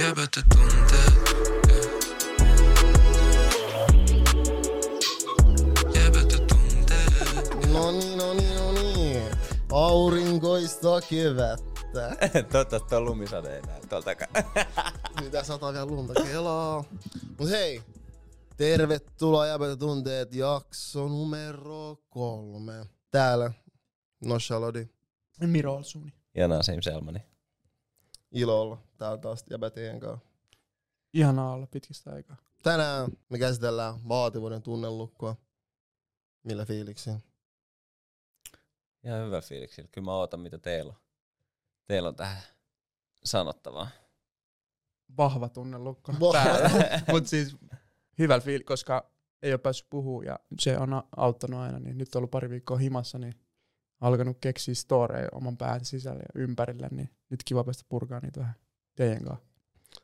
Tunteet. Jäbätä tunteet. No niin, no niin, no niin. Aurinkoista kevättä. Toivottavasti on lumisade enää tuolta Mitä sataa vielä lunta kelaa. Mut hei, tervetuloa Jäbätä tunteet jakso numero kolme. Täällä Noshalodi. Miro Olsuni. Ja Nasim Selmani. Ilo olla täällä taas Jäbätien kanssa. Ihanaa olla pitkistä aikaa. Tänään me käsitellään vaativuuden tunnelukkoa. Millä fiiliksi? Ihan hyvä fiiliksi. Kyllä mä ootan, mitä teillä on. Teillä on tähän sanottavaa. Vahva tunnelukko Vahva. päällä. Mut siis hyvä fiil, koska ei ole päässyt puhua ja se on auttanut aina. Niin nyt on ollut pari viikkoa himassa, niin alkanut keksiä storeja oman pään sisällä ja ympärillä, niin nyt kiva päästä purkaa niitä vähän teidän kanssa.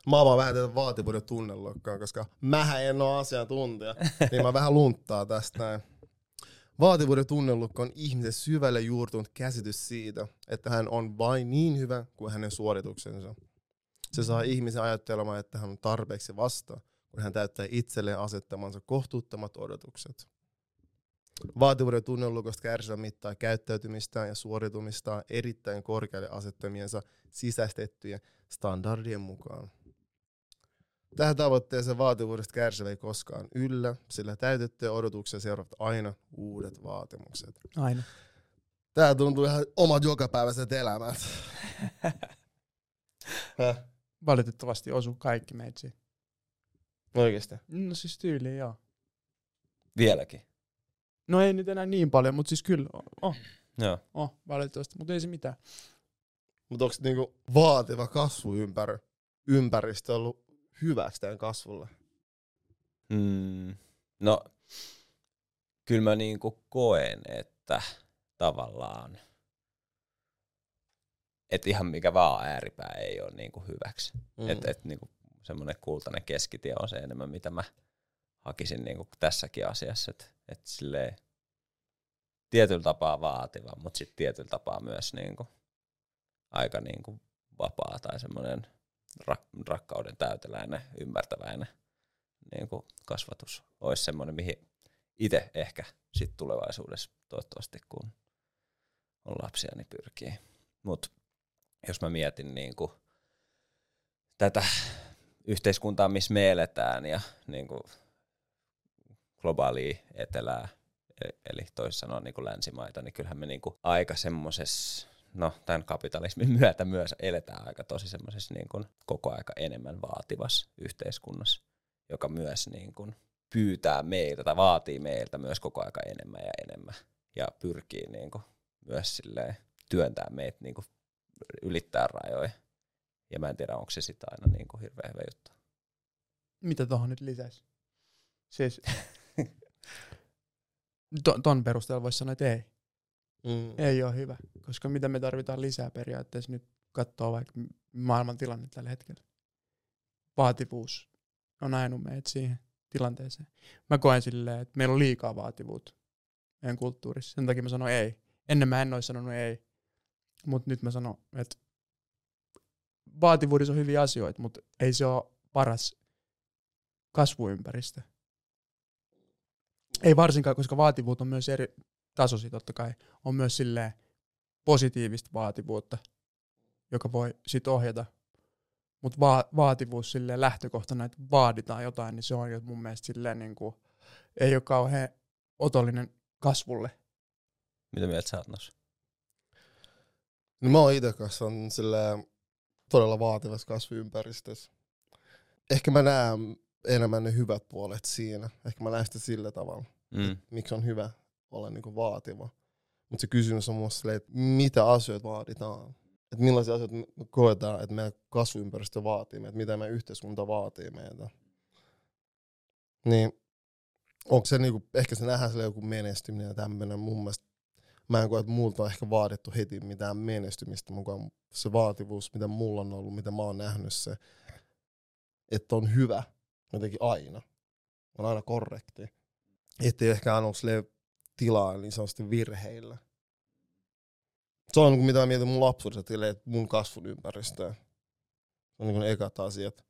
Mä avaan vähän tätä vaativuuden tunnelukkoa, koska mähän en ole asiantuntija, niin mä vähän lunttaa tästä näin. Vaativuuden tunnelukko on ihmisen syvälle juurtunut käsitys siitä, että hän on vain niin hyvä kuin hänen suorituksensa. Se saa ihmisen ajattelemaan, että hän on tarpeeksi vasta, kun hän täyttää itselleen asettamansa kohtuuttomat odotukset. Vaativuuden tunnelukosta kärsivä mittaa käyttäytymistään ja suoritumistaan erittäin korkealle asettamiensa sisäistettyjen standardien mukaan. Tähän tavoitteeseen vaativuudesta kärsivä ei koskaan yllä, sillä täytettyjä odotuksia seuraavat aina uudet vaatimukset. Aina. Tää tuntuu ihan omat jokapäiväiset elämät. Valitettavasti osu kaikki meitsi. Oikeesti. No siis tyyliin joo. Vieläkin. No ei nyt enää niin paljon, mutta siis kyllä oh, Joo. oh, valitettavasti, mutta ei se mitään. Mutta onko niinku vaativa kasvuympäristö ympäristö ollut hyväksi tämän kasvulle? Mm, no, kyllä mä niinku koen, että tavallaan, että ihan mikä vaan ääripää ei ole niinku hyväksi. Mm. Että et niinku semmoinen kultainen keskitie on se enemmän, mitä mä hakisin niinku tässäkin asiassa. Että et silleen tietyllä tapaa vaativa, mutta sitten tietyllä tapaa myös niinku aika niinku vapaa tai semmoinen rak- rakkauden täyteläinen, ymmärtäväinen niin kuin kasvatus olisi semmoinen, mihin itse ehkä sit tulevaisuudessa toivottavasti, kun on lapsia, niin pyrkii. Mutta jos mä mietin niin kuin tätä yhteiskuntaa, missä me eletään ja niin kuin globaalia etelää, e- eli toisin sanoen niin länsimaita, niin kyllähän me niin kuin aika semmoisessa, no tämän kapitalismin myötä myös eletään aika tosi semmoisessa niin kuin koko aika enemmän vaativassa yhteiskunnassa joka myös niin kuin pyytää meiltä tai vaatii meiltä myös koko aika enemmän ja enemmän ja pyrkii niin kuin myös silleen työntää meitä niin kuin ylittää rajoja. Ja mä en tiedä, onko se sitä aina niin kuin hirveän hyvä juttu. Mitä tuohon nyt lisäisi? Siis to, ton perusteella voisi sanoa, että ei. Mm. Ei ole hyvä. Koska mitä me tarvitaan lisää periaatteessa nyt katsoo vaikka maailman tilanne tällä hetkellä. Vaativuus on ajanut meidät siihen tilanteeseen. Mä koen silleen, että meillä on liikaa vaativuutta meidän kulttuurissa. Sen takia mä sanon ei. Ennen mä en olisi sanonut ei. Mutta nyt mä sanon, että vaativuudessa on hyviä asioita, mutta ei se ole paras kasvuympäristö. Ei varsinkaan, koska vaativuutta on myös eri tasoisia totta kai. On myös silleen positiivista vaativuutta, joka voi sit ohjata. Mutta va- vaativuus silleen lähtökohtana, että vaaditaan jotain, niin se on jo mun mielestä silleen niin kuin, ei ole kauhean otollinen kasvulle. Mitä mieltä sä oot Nos? No mä oon itse kasvanut sillä todella vaativassa kasvuympäristössä. Ehkä mä näen enemmän ne hyvät puolet siinä. Ehkä mä sitä sillä tavalla, Mm. miksi on hyvä olla niinku vaativa. Mutta se kysymys on silleen, että mitä asioita vaaditaan. Että millaisia asioita me koetaan, että meidän kasvuympäristö vaatii meitä, mitä meidän yhteiskunta vaatii meiltä. Niin onko se niinku, ehkä se nähdään sille joku menestyminen ja tämmöinen. Mun mielestä mä en koe, että multa on ehkä vaadittu heti mitään menestymistä mukaan. Se vaativuus, mitä mulla on ollut, mitä mä oon nähnyt se, että on hyvä jotenkin aina. On aina korrekti. Että ei ehkä anna sille tilaa niin sanotusti virheillä. Se on mitä mä mietin mun lapsuudessa, että mun kasvun ympäristöä. Se on niin kuin ekat asiat.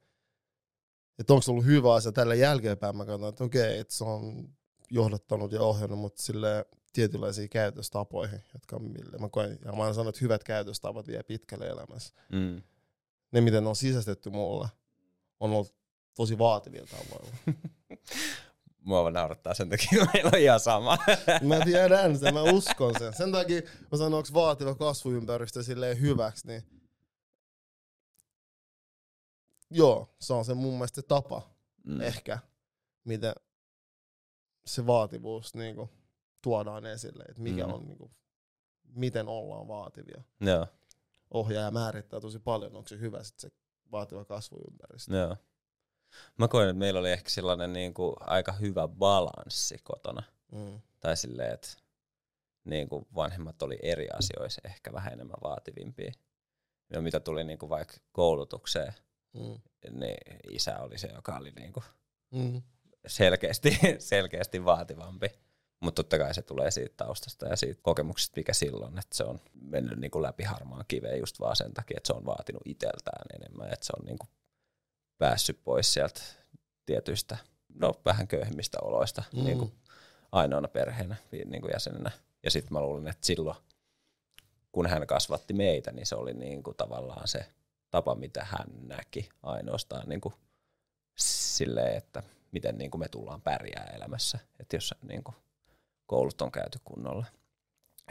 Että onko se ollut hyvä asia tällä jälkeenpäin, mä katson, että okei, että se on johdattanut ja ohjannut mut sille tietynlaisiin käytöstapoihin, jotka mille mä koen. Ja mä aina sanon, että hyvät käytöstavat vie pitkälle elämässä. Mm. Ne, miten ne on sisästetty mulle, on ollut tosi vaativilla tavoilla. Mua naurattaa sen takia, meillä on ihan sama. Mä tiedän sen, mä uskon sen. Sen takia mä sanon, onko vaativa kasvuympäristö silleen hyväksi, niin joo, se on se mun mielestä se tapa, Mm. ehkä, miten se vaativuus niinku, tuodaan esille, että mikä Mm. on, niinku, miten ollaan vaativia. Joo, Ohjaaja määrittää tosi paljon, onko se hyvä sit se vaativa kasvuympäristö. joo. Mä koen, että meillä oli ehkä sellainen niin kuin aika hyvä balanssi kotona. Mm. Tai silleen, että niin kuin vanhemmat oli eri asioissa ehkä vähän enemmän vaativimpia. Ja mitä tuli niin kuin vaikka koulutukseen, Mm. niin isä oli se, joka oli niin kuin Mm. selkeästi, selkeästi vaativampi. Mutta totta kai se tulee siitä taustasta ja siitä kokemuksesta, mikä silloin, että se on mennyt niin kuin läpi harmaan kiveen just vaan sen takia, että se on vaatinut iteltään enemmän, että se on niin kuin päässyt pois sieltä tietyistä, no vähän köyhemmistä oloista Mm. niin kuin ainoana perheenä niin kuin jäsenenä. Ja sitten mä luulen, että silloin, kun hän kasvatti meitä, niin se oli niin kuin tavallaan se tapa, mitä hän näki ainoastaan niin kuin silleen, että miten niin kuin me tullaan pärjää elämässä, että jos niin kuin koulut on käyty kunnolla.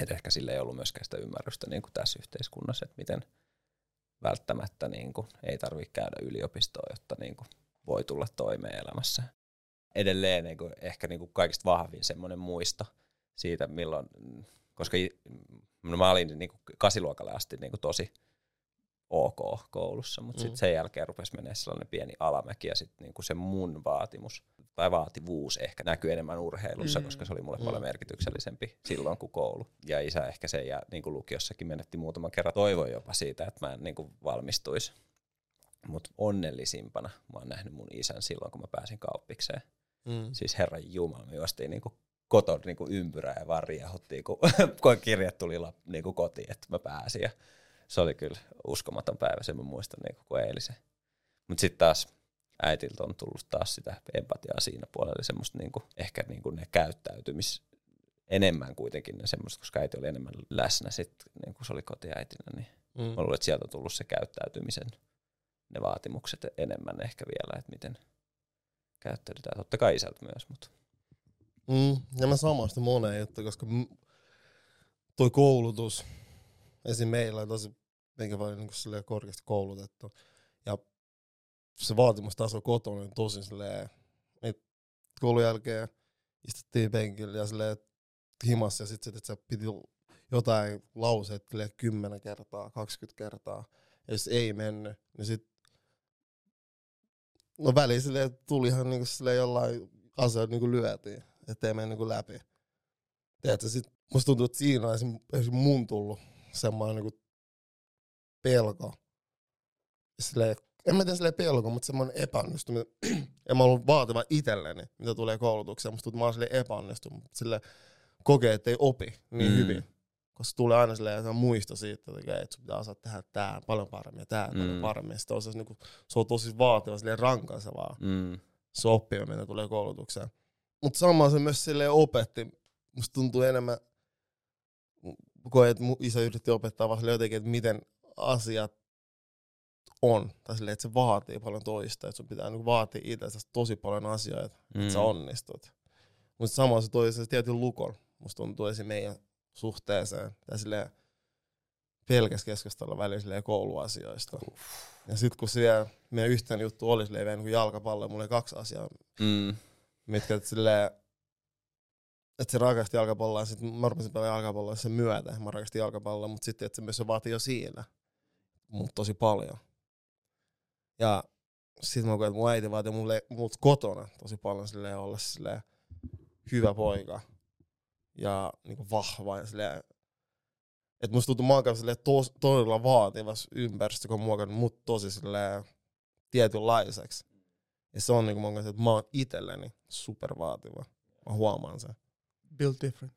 Et ehkä sille ei ollut myöskään sitä ymmärrystä niin kuin tässä yhteiskunnassa, että miten välttämättä niin kuin ei tarvitse käydä yliopistoa, jotta niin kuin voi tulla toimeen elämässä. Edelleen niin kuin ehkä niin kuin kaikista vahvin semmoinen muisto siitä, milloin, koska no mä olin niin kuin kasiluokalle asti niin kuin tosi ok koulussa, mutta Mm. sitten sen jälkeen rupesi menee sellainen pieni alamäki ja sitten niinku se mun vaatimus tai vaativuus ehkä näkyy enemmän urheilussa, Mm. koska se oli mulle Mm. paljon merkityksellisempi silloin kuin koulu. Ja isä ehkä sen ja niin kuin lukiossakin menetti muutaman kerran toivoi jopa siitä, että mä en niin kuin valmistuisi. Mutta onnellisimpana mä oon nähnyt mun isän silloin, kun mä pääsin kauppikseen. Mm. Siis herran jumala, me juostiin niinku koton niinku ympyrää ja vaan riehuttiin, kun, kun kirjat tuli lap, niinku kotiin, että mä pääsin. Ja se oli kyllä uskomaton päivä, sen mä muistan niinku kuin eilisen. Mutta sitten taas äitiltä on tullut taas sitä empatiaa siinä puolella, semmoista niinku, ehkä niinku ne käyttäytymis, enemmän kuitenkin ne semmoista, koska äiti oli enemmän läsnä sitten, niin kun se oli kotiäitinä, niin Mm. mä luulen, että sieltä on tullut se käyttäytymisen ne vaatimukset enemmän ehkä vielä, että miten käyttäydytään. Totta kai isältä myös, mutta Mm, ja mä samaistan moneen juttu, koska toi koulutus, esim. meillä on tosi minkä paljon niin silleen korkeasti koulutettu. Ja se vaatimustaso kotona on tosi silleen, että koulun jälkeen istuttiin penkillä ja silleen himassa ja sitten sit, että sä piti jotain lauseet silleen 10 kertaa, 20 kertaa. Ja jos ei mennyt, niin sit no väliin silleen tuli ihan niinku silleen jollain asioilla niinku lyötiin, ettei mene niinku läpi. Tiedätkö, sit musta tuntuu, että siinä on esim. esim. mun tullut semmoinen niinku pelko. Silleen, en mä tiedä silleen pelko, mutta semmoinen epäonnistuminen. en mä ollut vaativa itselleni, mitä tulee koulutukseen. Musta tuntuu, että mä oon epäonnistunut. Sille kokee, että ei opi niin Mm. hyvin. Koska tulee aina silleen että muisto siitä, että, että sun pitää osata tehdä tää paljon paremmin ja tää mm. paljon Mm. paremmin. Sitten on se, niinku, se on tosi vaativa, silleen rankaisevaa mm, se oppiminen mitä tulee koulutukseen. Mutta samalla se myös silleen opetti. Musta tuntuu enemmän, koen, että mun isä yritti opettaa vaan jotenkin, että miten asiat on. Tai silleen, että se vaatii paljon toista. Että sun pitää niinku vaatia itse tosi paljon asioita, mm, että sä onnistut. Mutta samalla se toi se tietyn lukon. Musta tuntuu esim. meidän suhteeseen. Tai silleen pelkäs keskustella välillä silleen kouluasioista. Ja sitten kun se vielä, meidän yhteinen juttu oli silleen niin kuin jalkapallo, mulla oli kaksi asiaa, mm, mitkä silleen, että se rakasti jalkapalloa ja sitten mä rupesin pelaamaan jalkapalloa sen myötä. Mä rakastin jalkapalloa, mutta sitten että se myös vaatii jo siinä mut tosi paljon. Ja sitten mä koen, että mun äiti vaatii mulle, mut kotona tosi paljon silleen olla silleen hyvä poika ja niinku vahva ja silleen, että musta tuntuu, mä oon tos, todella vaativassa ympäristössä, kun muokannut mut tosi silleen tietynlaiseksi. Ja se on niinku mun kanssa, että mä oon itselleni supervaativa. Mä huomaan sen. Build different.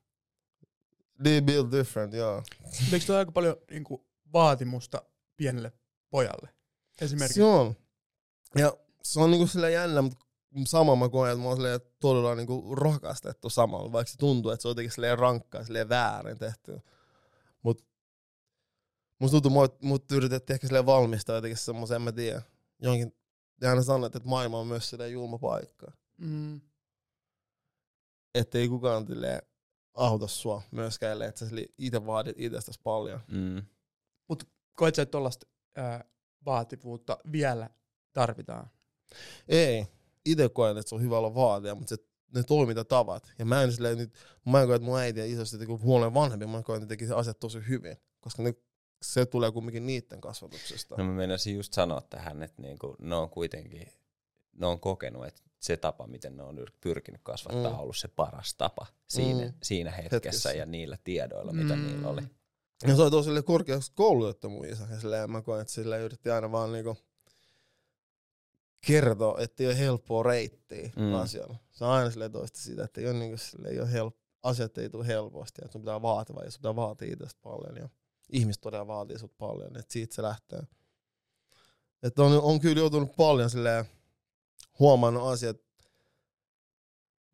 They build different, joo. Eikö toi aika paljon niin kuin, vaatimusta pienelle pojalle? esimerkiksi. Se on. Ja se on niinku silleen jännä, mutta sama mä koen, että mä oon silleen todella niinku rakastettu samalla, vaikka se tuntuu, että se on jotenkin silleen rankkaa, silleen väärin tehty. Mut musta tuntuu, mut, mut yritettiin ehkä silleen valmistaa jotenkin semmoisen, en mä tiedä, jonkin, ja aina sanoit, että maailma on myös silleen julma paikka. Mm. Että ei kukaan silleen auta sua myöskään, ellei, että sä itse vaadit itsestäsi paljon. Mm. Koet sä, että tollaista ää, vaativuutta vielä tarvitaan? Ei. Itse koen, että se on hyvä olla vaatia, mutta se, ne toimintatavat. Ja mä en silleen nyt, mä en koe, että mun äiti ja isosti teki huolen vanhempi, mä koen, että ne teki se asiat tosi hyvin. Koska ne, se tulee kumminkin niiden kasvatuksesta. No mä meinasin just sanoa tähän, että niinku, ne on kuitenkin, ne on kokenut, että se tapa, miten ne on yr- pyrkinyt kasvattaa, Mm. on ollut se paras tapa siinä, Mm. siinä hetkessä, Hetkessä. ja niillä tiedoilla, mitä Mm. niillä oli. Ja se oli tosi korkeaksi koulutettu mun isä. Ja silleen mä koen, että sillä yritti aina vaan niinku kertoa, että ei ole helppoa reittiä Mm. asialla. Se on aina silleen toista sitä, että ei ole, niinku, silleen, ei ole help, asiat ei tule helposti. Että sun pitää vaatia ja sun pitää vaatia itsestä paljon. Ja ihmiset todella vaatii sut paljon, että siitä se lähtee. Että on, on kyllä joutunut paljon silleen huomannut asiat,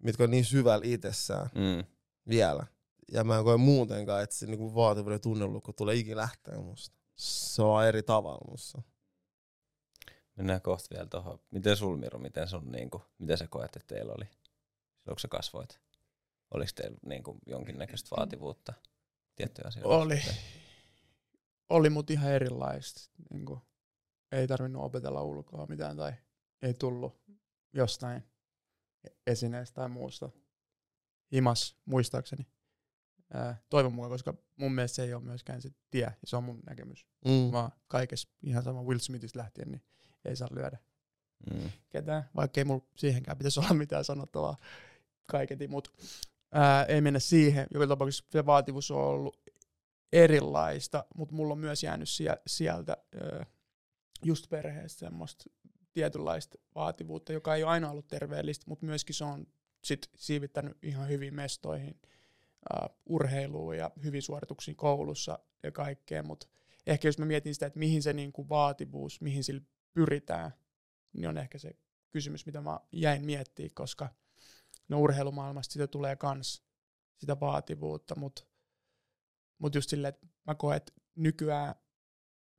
mitkä on niin syvällä itsessään Mm. vielä. Ja mä en koe muutenkaan, että se niinku vaativuuden tunnelukko tulee ikinä lähteä musta. Se on eri tavalla musta. Mennään kohta vielä tuohon. Miten sul, Miru, miten, sun, niinku, miten sä koet, että teillä oli, silloin kun sä kasvoit? Oliko teillä niinku, jonkinnäköistä vaativuutta tiettyjä asioita? Oli. Oli mut ihan erilaista. Niin kuin, ei tarvinnut opetella ulkoa mitään tai ei tullut jostain esineestä tai muusta. Himas, muistaakseni. Ää, toivon mukaan, koska mun mielestä se ei ole myöskään se tie, ja se on mun näkemys. Mm. Vaan kaikessa, ihan sama Will Smithistä lähtien, niin ei saa lyödä Mm. ketään, vaikka ei mulla siihenkään pitäisi olla mitään sanottavaa kaiketi, mutta ei mennä siihen. Joka tapauksessa se vaativuus on ollut erilaista, mutta mulla on myös jäänyt sie- sieltä ää, just perheestä semmoista tietynlaista vaativuutta, joka ei ole aina ollut terveellistä, mutta myöskin se on sit siivittänyt ihan hyvin mestoihin, ää, urheiluun ja hyvin suorituksiin koulussa ja kaikkea, mutta ehkä jos mä mietin sitä, että mihin se niinku vaativuus, mihin sillä pyritään, niin on ehkä se kysymys, mitä mä jäin miettimään, koska no urheilumaailmasta sitä tulee kans sitä vaativuutta, mutta mut just silleen, että mä koen, että nykyään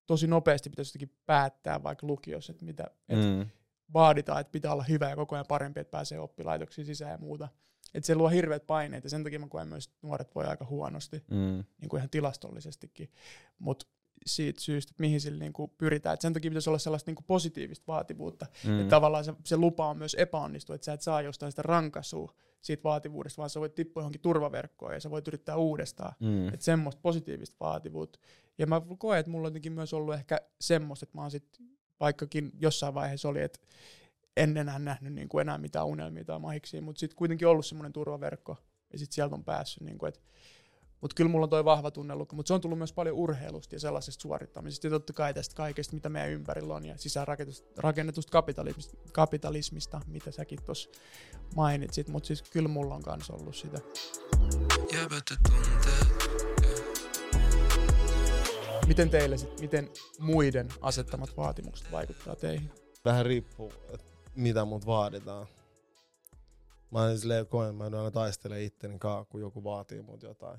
tosi nopeasti pitäisi jotenkin päättää vaikka lukiossa, että mitä et Mm. vaaditaan, että pitää olla hyvä ja koko ajan parempi, että pääsee oppilaitoksiin sisään ja muuta. Että se luo hirveät paineet ja sen takia mä koen myös, että nuoret voi aika huonosti Mm. niin kuin ihan tilastollisestikin. Mutta siitä syystä, että mihin sillä niin kuin pyritään. Et sen takia pitäisi olla sellaista niin kuin positiivista vaativuutta. Mm. Mm. Että tavallaan se, se lupa on myös epäonnistua, että sä et saa jostain sitä rankasua siitä vaativuudesta, vaan sä voit tippua johonkin turvaverkkoon ja sä voit yrittää uudestaan. Mm. Että semmoista positiivista vaativuutta. Ja mä koen, että mulla on jotenkin myös ollut ehkä semmoista, että mä oon sit, vaikkakin jossain vaiheessa oli, että en enää nähnyt niin kuin enää mitään unelmia tai mahiksia, mutta sitten kuitenkin ollut semmoinen turvaverkko ja sitten sieltä on päässyt. Niin kuin, että mutta kyllä mulla on toi vahva tunnelukko, mutta se on tullut myös paljon urheilusta ja sellaisesta suorittamisesta ja totta kai tästä kaikesta, mitä meidän ympärillä on ja sisäänrakennetusta rakennetusta kapitalismista, kapitalismista mitä säkin tuossa mainitsit, mutta siis kyllä mulla on kanssa ollut sitä. Miten teille sit, miten muiden asettamat vaatimukset vaikuttaa teihin? Vähän riippuu, mitä mut vaaditaan. Mä aina silleen koen, mä en aina taistele itteni kaa, kun joku vaatii mut jotain.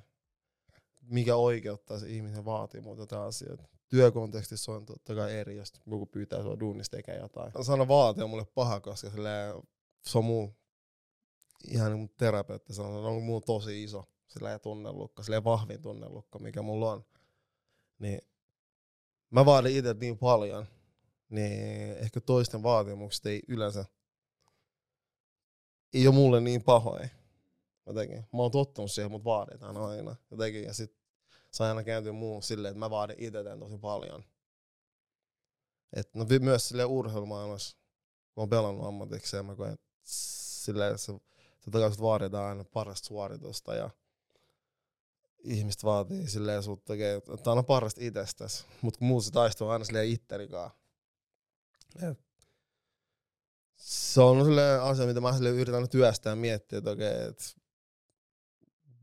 Mikä oikeuttaa se ihmisen vaatii mut jotain asioita. Työkontekstissa on totta kai eri, jos joku pyytää sua duunista tekee jotain. Sana vaatii on mulle paha, koska se on mun ihan niin mun terapeutti se on mulla tosi iso silleen tunnelukko, silleen vahvin tunnelukko, mikä mulla on. Niin mä vaadin itse niin paljon, niin ehkä toisten vaatimukset ei yleensä, ei ole mulle niin pahoja. Jotenkin. Mä oon tottunut siihen, mutta vaaditaan aina. Jotenkin. Ja sit se aina kääntyy muun silleen, että mä vaadin itse tosi paljon. Et no myös sille urheilumaailmassa, kun on pelannut ammatikseen, mä koen, että silleen se, se takaisin vaaditaan aina parasta suoritusta ja ihmiset vaatii silleen sut tekee, että aina parasta itsestäsi, mutta muu se taistoo aina silleen ittenikaan. Et Se on silleen asia, mitä mä silleen yritän työstää ja miettiä, että okei, että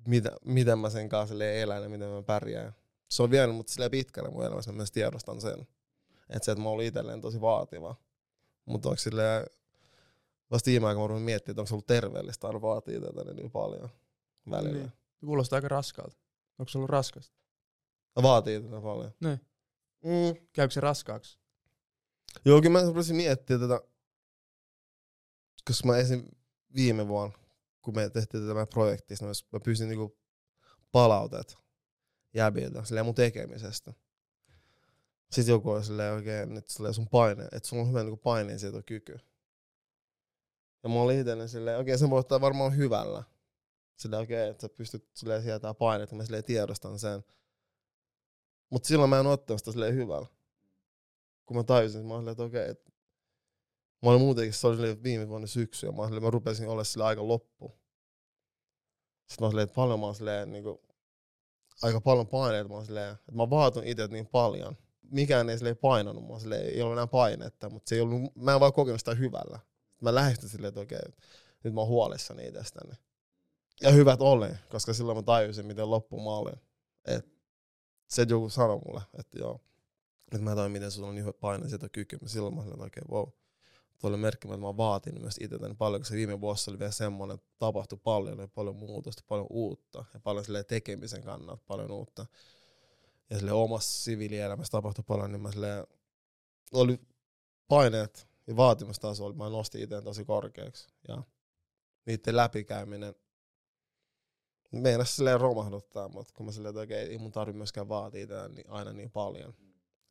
mitä, miten mä sen kanssa elän ja miten mä pärjään. Se on vienyt mut silleen pitkälle mun elämässä, mä myös tiedostan sen. Että se, että mä olin itselleen tosi vaativa. Mutta onko silleen, vasta viime aikoina mä miettimään, että onko se ollut terveellistä aina vaatii tätä niin paljon välillä. Niin. Kuulostaa aika raskaalta. Onko se ollut raskasta? No, vaatii tätä paljon. Niin. Mm. Käykö se raskaaksi? Joo, kyllä mä rupesin miettimään tätä, koska mä esim. viime vuonna, kun me tehtiin tätä projektia, niin mä pyysin niinku palautet jäbiltä, silleen mun tekemisestä. Sitten joku oli silleen oikein, nyt silleen sun paine, että sulla on hyvä niinku paineensietokyky. Ja mä olin itse silleen, okei, se voi ottaa varmaan hyvällä. Silleen, okei, että sä pystyt silleen sietää painetta, mä silleen tiedostan sen. Mutta silloin mä en ottanut sitä silleen hyvällä. Kun mä tajusin, että mä olin, että okei, että mä olin muutenkin, se oli silleen viime vuonna syksy, ja mä, olin, mä rupesin olla sille aika loppu. Sitten mä olin, että paljon mä oon silleen, niin kuin, aika paljon paineita, mä olin silleen, että mä vaatun itse niin paljon. Mikään ei silleen painanut, mä silleen, ei ollut enää painetta, mutta se ei ollut, mä en vaan kokenut sitä hyvällä. Mä lähestyn silleen, että okei, nyt mä oon huolissani itsestäni. Ja hyvät oli, koska silloin mä tajusin, miten loppu mä olin. Et se joku sanoi mulle, että joo, että mä tajuin, miten sulla on niin hyvä paine sieltä kyky. Mä silloin mä olin, että okei, wow. Tuo oli merkki, että mä oon vaatinut myös itseltäni paljon, koska viime vuosi oli vielä semmoinen, että tapahtui paljon, oli paljon muutosta, paljon uutta ja paljon silleen tekemisen kannalta paljon uutta. Ja sille omassa siviilielämässä tapahtui paljon, niin mä silleen, oli paineet ja vaatimustaso oli, mä nostin itseäni tosi korkeaksi. Ja niiden läpikäyminen meinas silleen romahduttaa, mutta kun mä silleen, että okei, ei mun tarvi myöskään vaatia itseäni niin aina niin paljon.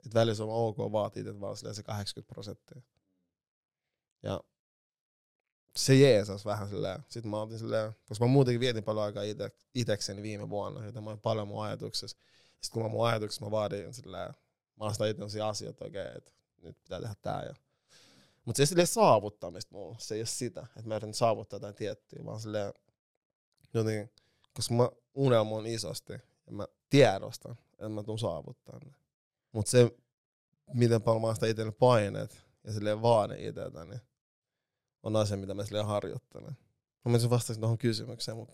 Että välissä on ok vaatia itse vaan silleen se 80 prosenttia. Ja se jeesas vähän silleen. Sitten mä otin silleen, koska mä muutenkin vietin paljon aikaa ite, itekseni viime vuonna, joten mä olin paljon mun ajatuksessa. Sitten kun mä mun ajatuksessa mä vaadin silleen, mä ostan itse asioita, okei, okay, että nyt pitää tehdä tää ja mutta se ei silleen saavuttamista mulla, se ei ole sitä, että mä yritän saavuttaa jotain tiettyä, vaan silleen jotenkin, koska mä unelmoin isosti ja mä tiedostan, että mä tuun saavuttaa ne. Mutta se, miten paljon mä sitä itselle paineet ja silleen vaade itseltä, niin on asia, mitä mä silleen harjoittelen. Mä menisin vastasin tuohon kysymykseen, mutta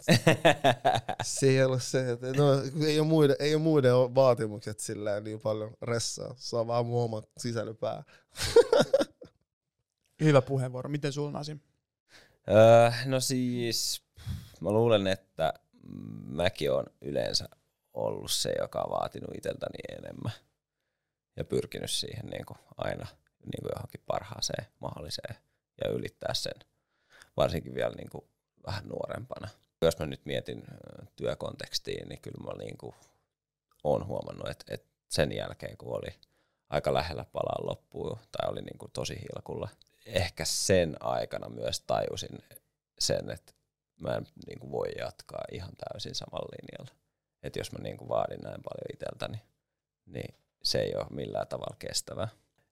se ei ole se, että no, ei, ole muiden, ei ole muiden vaatimukset silleen niin paljon ressaa. Se on vaan mun oma sisällöpää. Hyvä puheenvuoro. Miten sulla Nasim? Öö, no siis, mä luulen, että mäkin on yleensä ollut se, joka on vaatinut itseltäni enemmän ja pyrkinyt siihen niin kuin aina niin kuin johonkin parhaaseen mahdolliseen ja ylittää sen, varsinkin vielä niin kuin vähän nuorempana. Jos mä nyt mietin työkontekstiin, niin kyllä mä niin kuin olen huomannut, että, että sen jälkeen kun oli aika lähellä palaa loppuun tai oli niin kuin tosi hilkulla, ehkä sen aikana myös tajusin sen, että mä en niin kuin voi jatkaa ihan täysin samalla linjalla. Että jos mä niin kuin vaadin näin paljon itseltäni, niin se ei ole millään tavalla kestävää.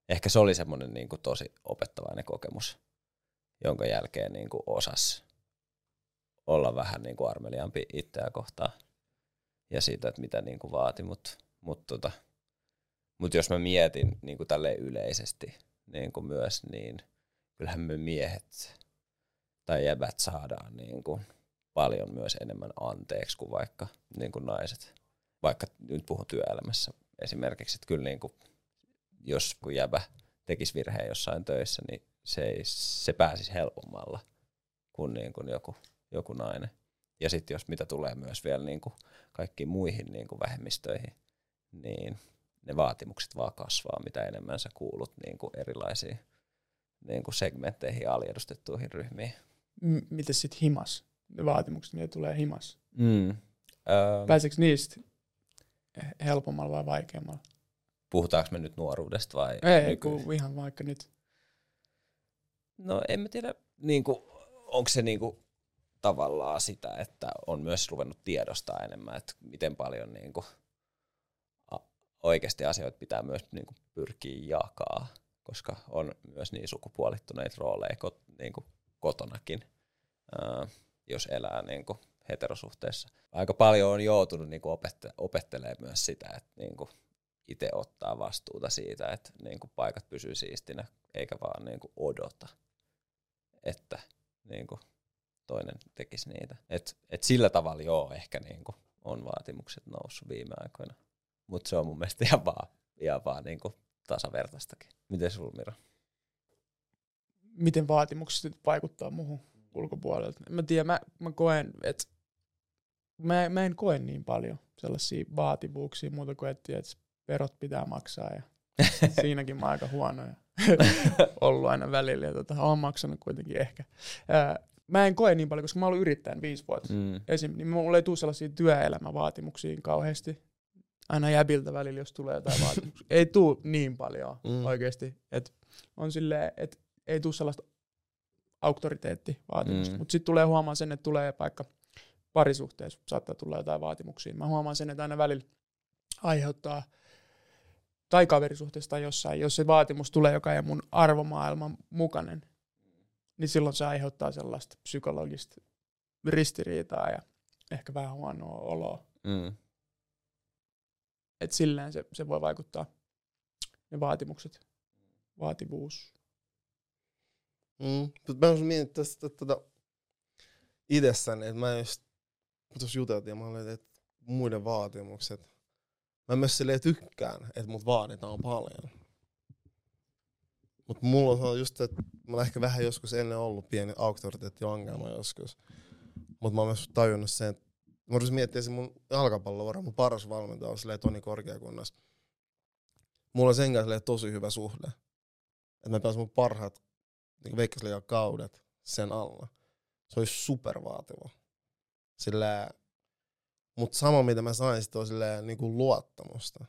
Ehkä se oli semmoinen niin kuin tosi opettavainen kokemus, jonka jälkeen niin kuin osas olla vähän niin kuin armeliampi itseä kohtaan ja siitä, että mitä niin kuin vaati. Mutta mut tota, mut jos mä mietin niin kuin yleisesti niin kuin myös, niin kyllähän me miehet tai jäbät saadaan niin kuin paljon myös enemmän anteeksi kuin vaikka niin kuin naiset. Vaikka nyt puhun työelämässä esimerkiksi, että kyllä niin kuin, jos kun jäbä tekisi virheen jossain töissä, niin se, ei, se pääsisi helpommalla kuin, niin kuin joku, joku nainen. Ja sitten jos mitä tulee myös vielä niin kuin kaikkiin muihin niin kuin vähemmistöihin, niin ne vaatimukset vaan kasvaa, mitä enemmän sä kuulut niin kuin erilaisiin niin kuin segmentteihin ja aliedustettuihin ryhmiin. M- miten sitten himas? Ne vaatimukset, ne tulee himas. Mm. Öö, Pääseekö niistä helpommalla vai vaikeammalla? Puhutaanko me nyt nuoruudesta vai Ei, kun ihan vaikka nyt. No en mä tiedä, niin kuin, onko se niin kuin, tavallaan sitä, että on myös ruvennut tiedostaa enemmän, että miten paljon niin kuin, oikeasti asioita pitää myös niin kuin, pyrkiä jakaa, koska on myös niin sukupuolittuneita rooleja kot, niin kuin, kotonakin, ää, jos elää niin kuin, heterosuhteessa. Aika paljon on joutunut niin opette- opettelemaan myös sitä, että niin kuin, itse ottaa vastuuta siitä, että niin kuin, paikat pysyy siistinä, eikä vaan niin kuin, odota, että niin kuin, toinen tekisi niitä. Et, et sillä tavalla joo, ehkä niin kuin, on vaatimukset noussut viime aikoina. Mutta se on mun mielestä ihan vaan, ihan vaan niin kuin tasavertaistakin. Miten sulla Miro? Miten vaatimukset vaikuttaa muuhun ulkopuolelta? Mä tiedän, mä, mä koen, että mä, mä en koe niin paljon sellaisia vaativuuksia muuta kuin, että verot pitää maksaa ja siinäkin mä oon aika huono ja ollut aina välillä ja tota, oon maksanut kuitenkin ehkä. Ää, mä en koe niin paljon, koska mä oon ollut yrittäjän viisi vuotta. Mm. Esim, niin mulla ei tule sellaisia työelämävaatimuksia kauheasti. Aina jäbiltä välillä, jos tulee jotain vaatimuksia. Ei tule niin paljon Mm. oikeasti. Et on silleen, että ei tule sellaista auktoriteettivaatimusta. Mm. Mm. Mutta sitten tulee huomaan sen, että tulee vaikka parisuhteessa saattaa tulla jotain vaatimuksia. Mä huomaan sen, että aina välillä aiheuttaa tai kaverisuhteessa tai jossain, jos se vaatimus tulee, joka ei ole mun arvomaailman mukainen, niin silloin se aiheuttaa sellaista psykologista ristiriitaa ja ehkä vähän huonoa oloa. Mm. Et silleen se, se voi vaikuttaa, ne vaatimukset, vaativuus. Mm. Mä olisin miettinyt tästä että tota, itsessäni, että mä just, tuossa juteltiin, mä olin, että muiden vaatimukset. Mä myös silleen tykkään, että mut vaaditaan paljon. Mutta mulla on just, että mä oon ehkä vähän joskus ennen ollut pieni auktoriteettiongelma joskus. Mutta mä oon myös tajunnut sen, että mä olisin miettiä sen mun jalkapallovuoron, mun paras valmentaja on silleen Toni Korkeakunnassa. Mulla on sen kanssa tosi hyvä suhde. Että mä pääsin mun parhaat niin kaudet sen alla. Se olisi supervaativa. Sillä, mutta sama mitä mä sain, sit on silleen, niin kuin luottamusta,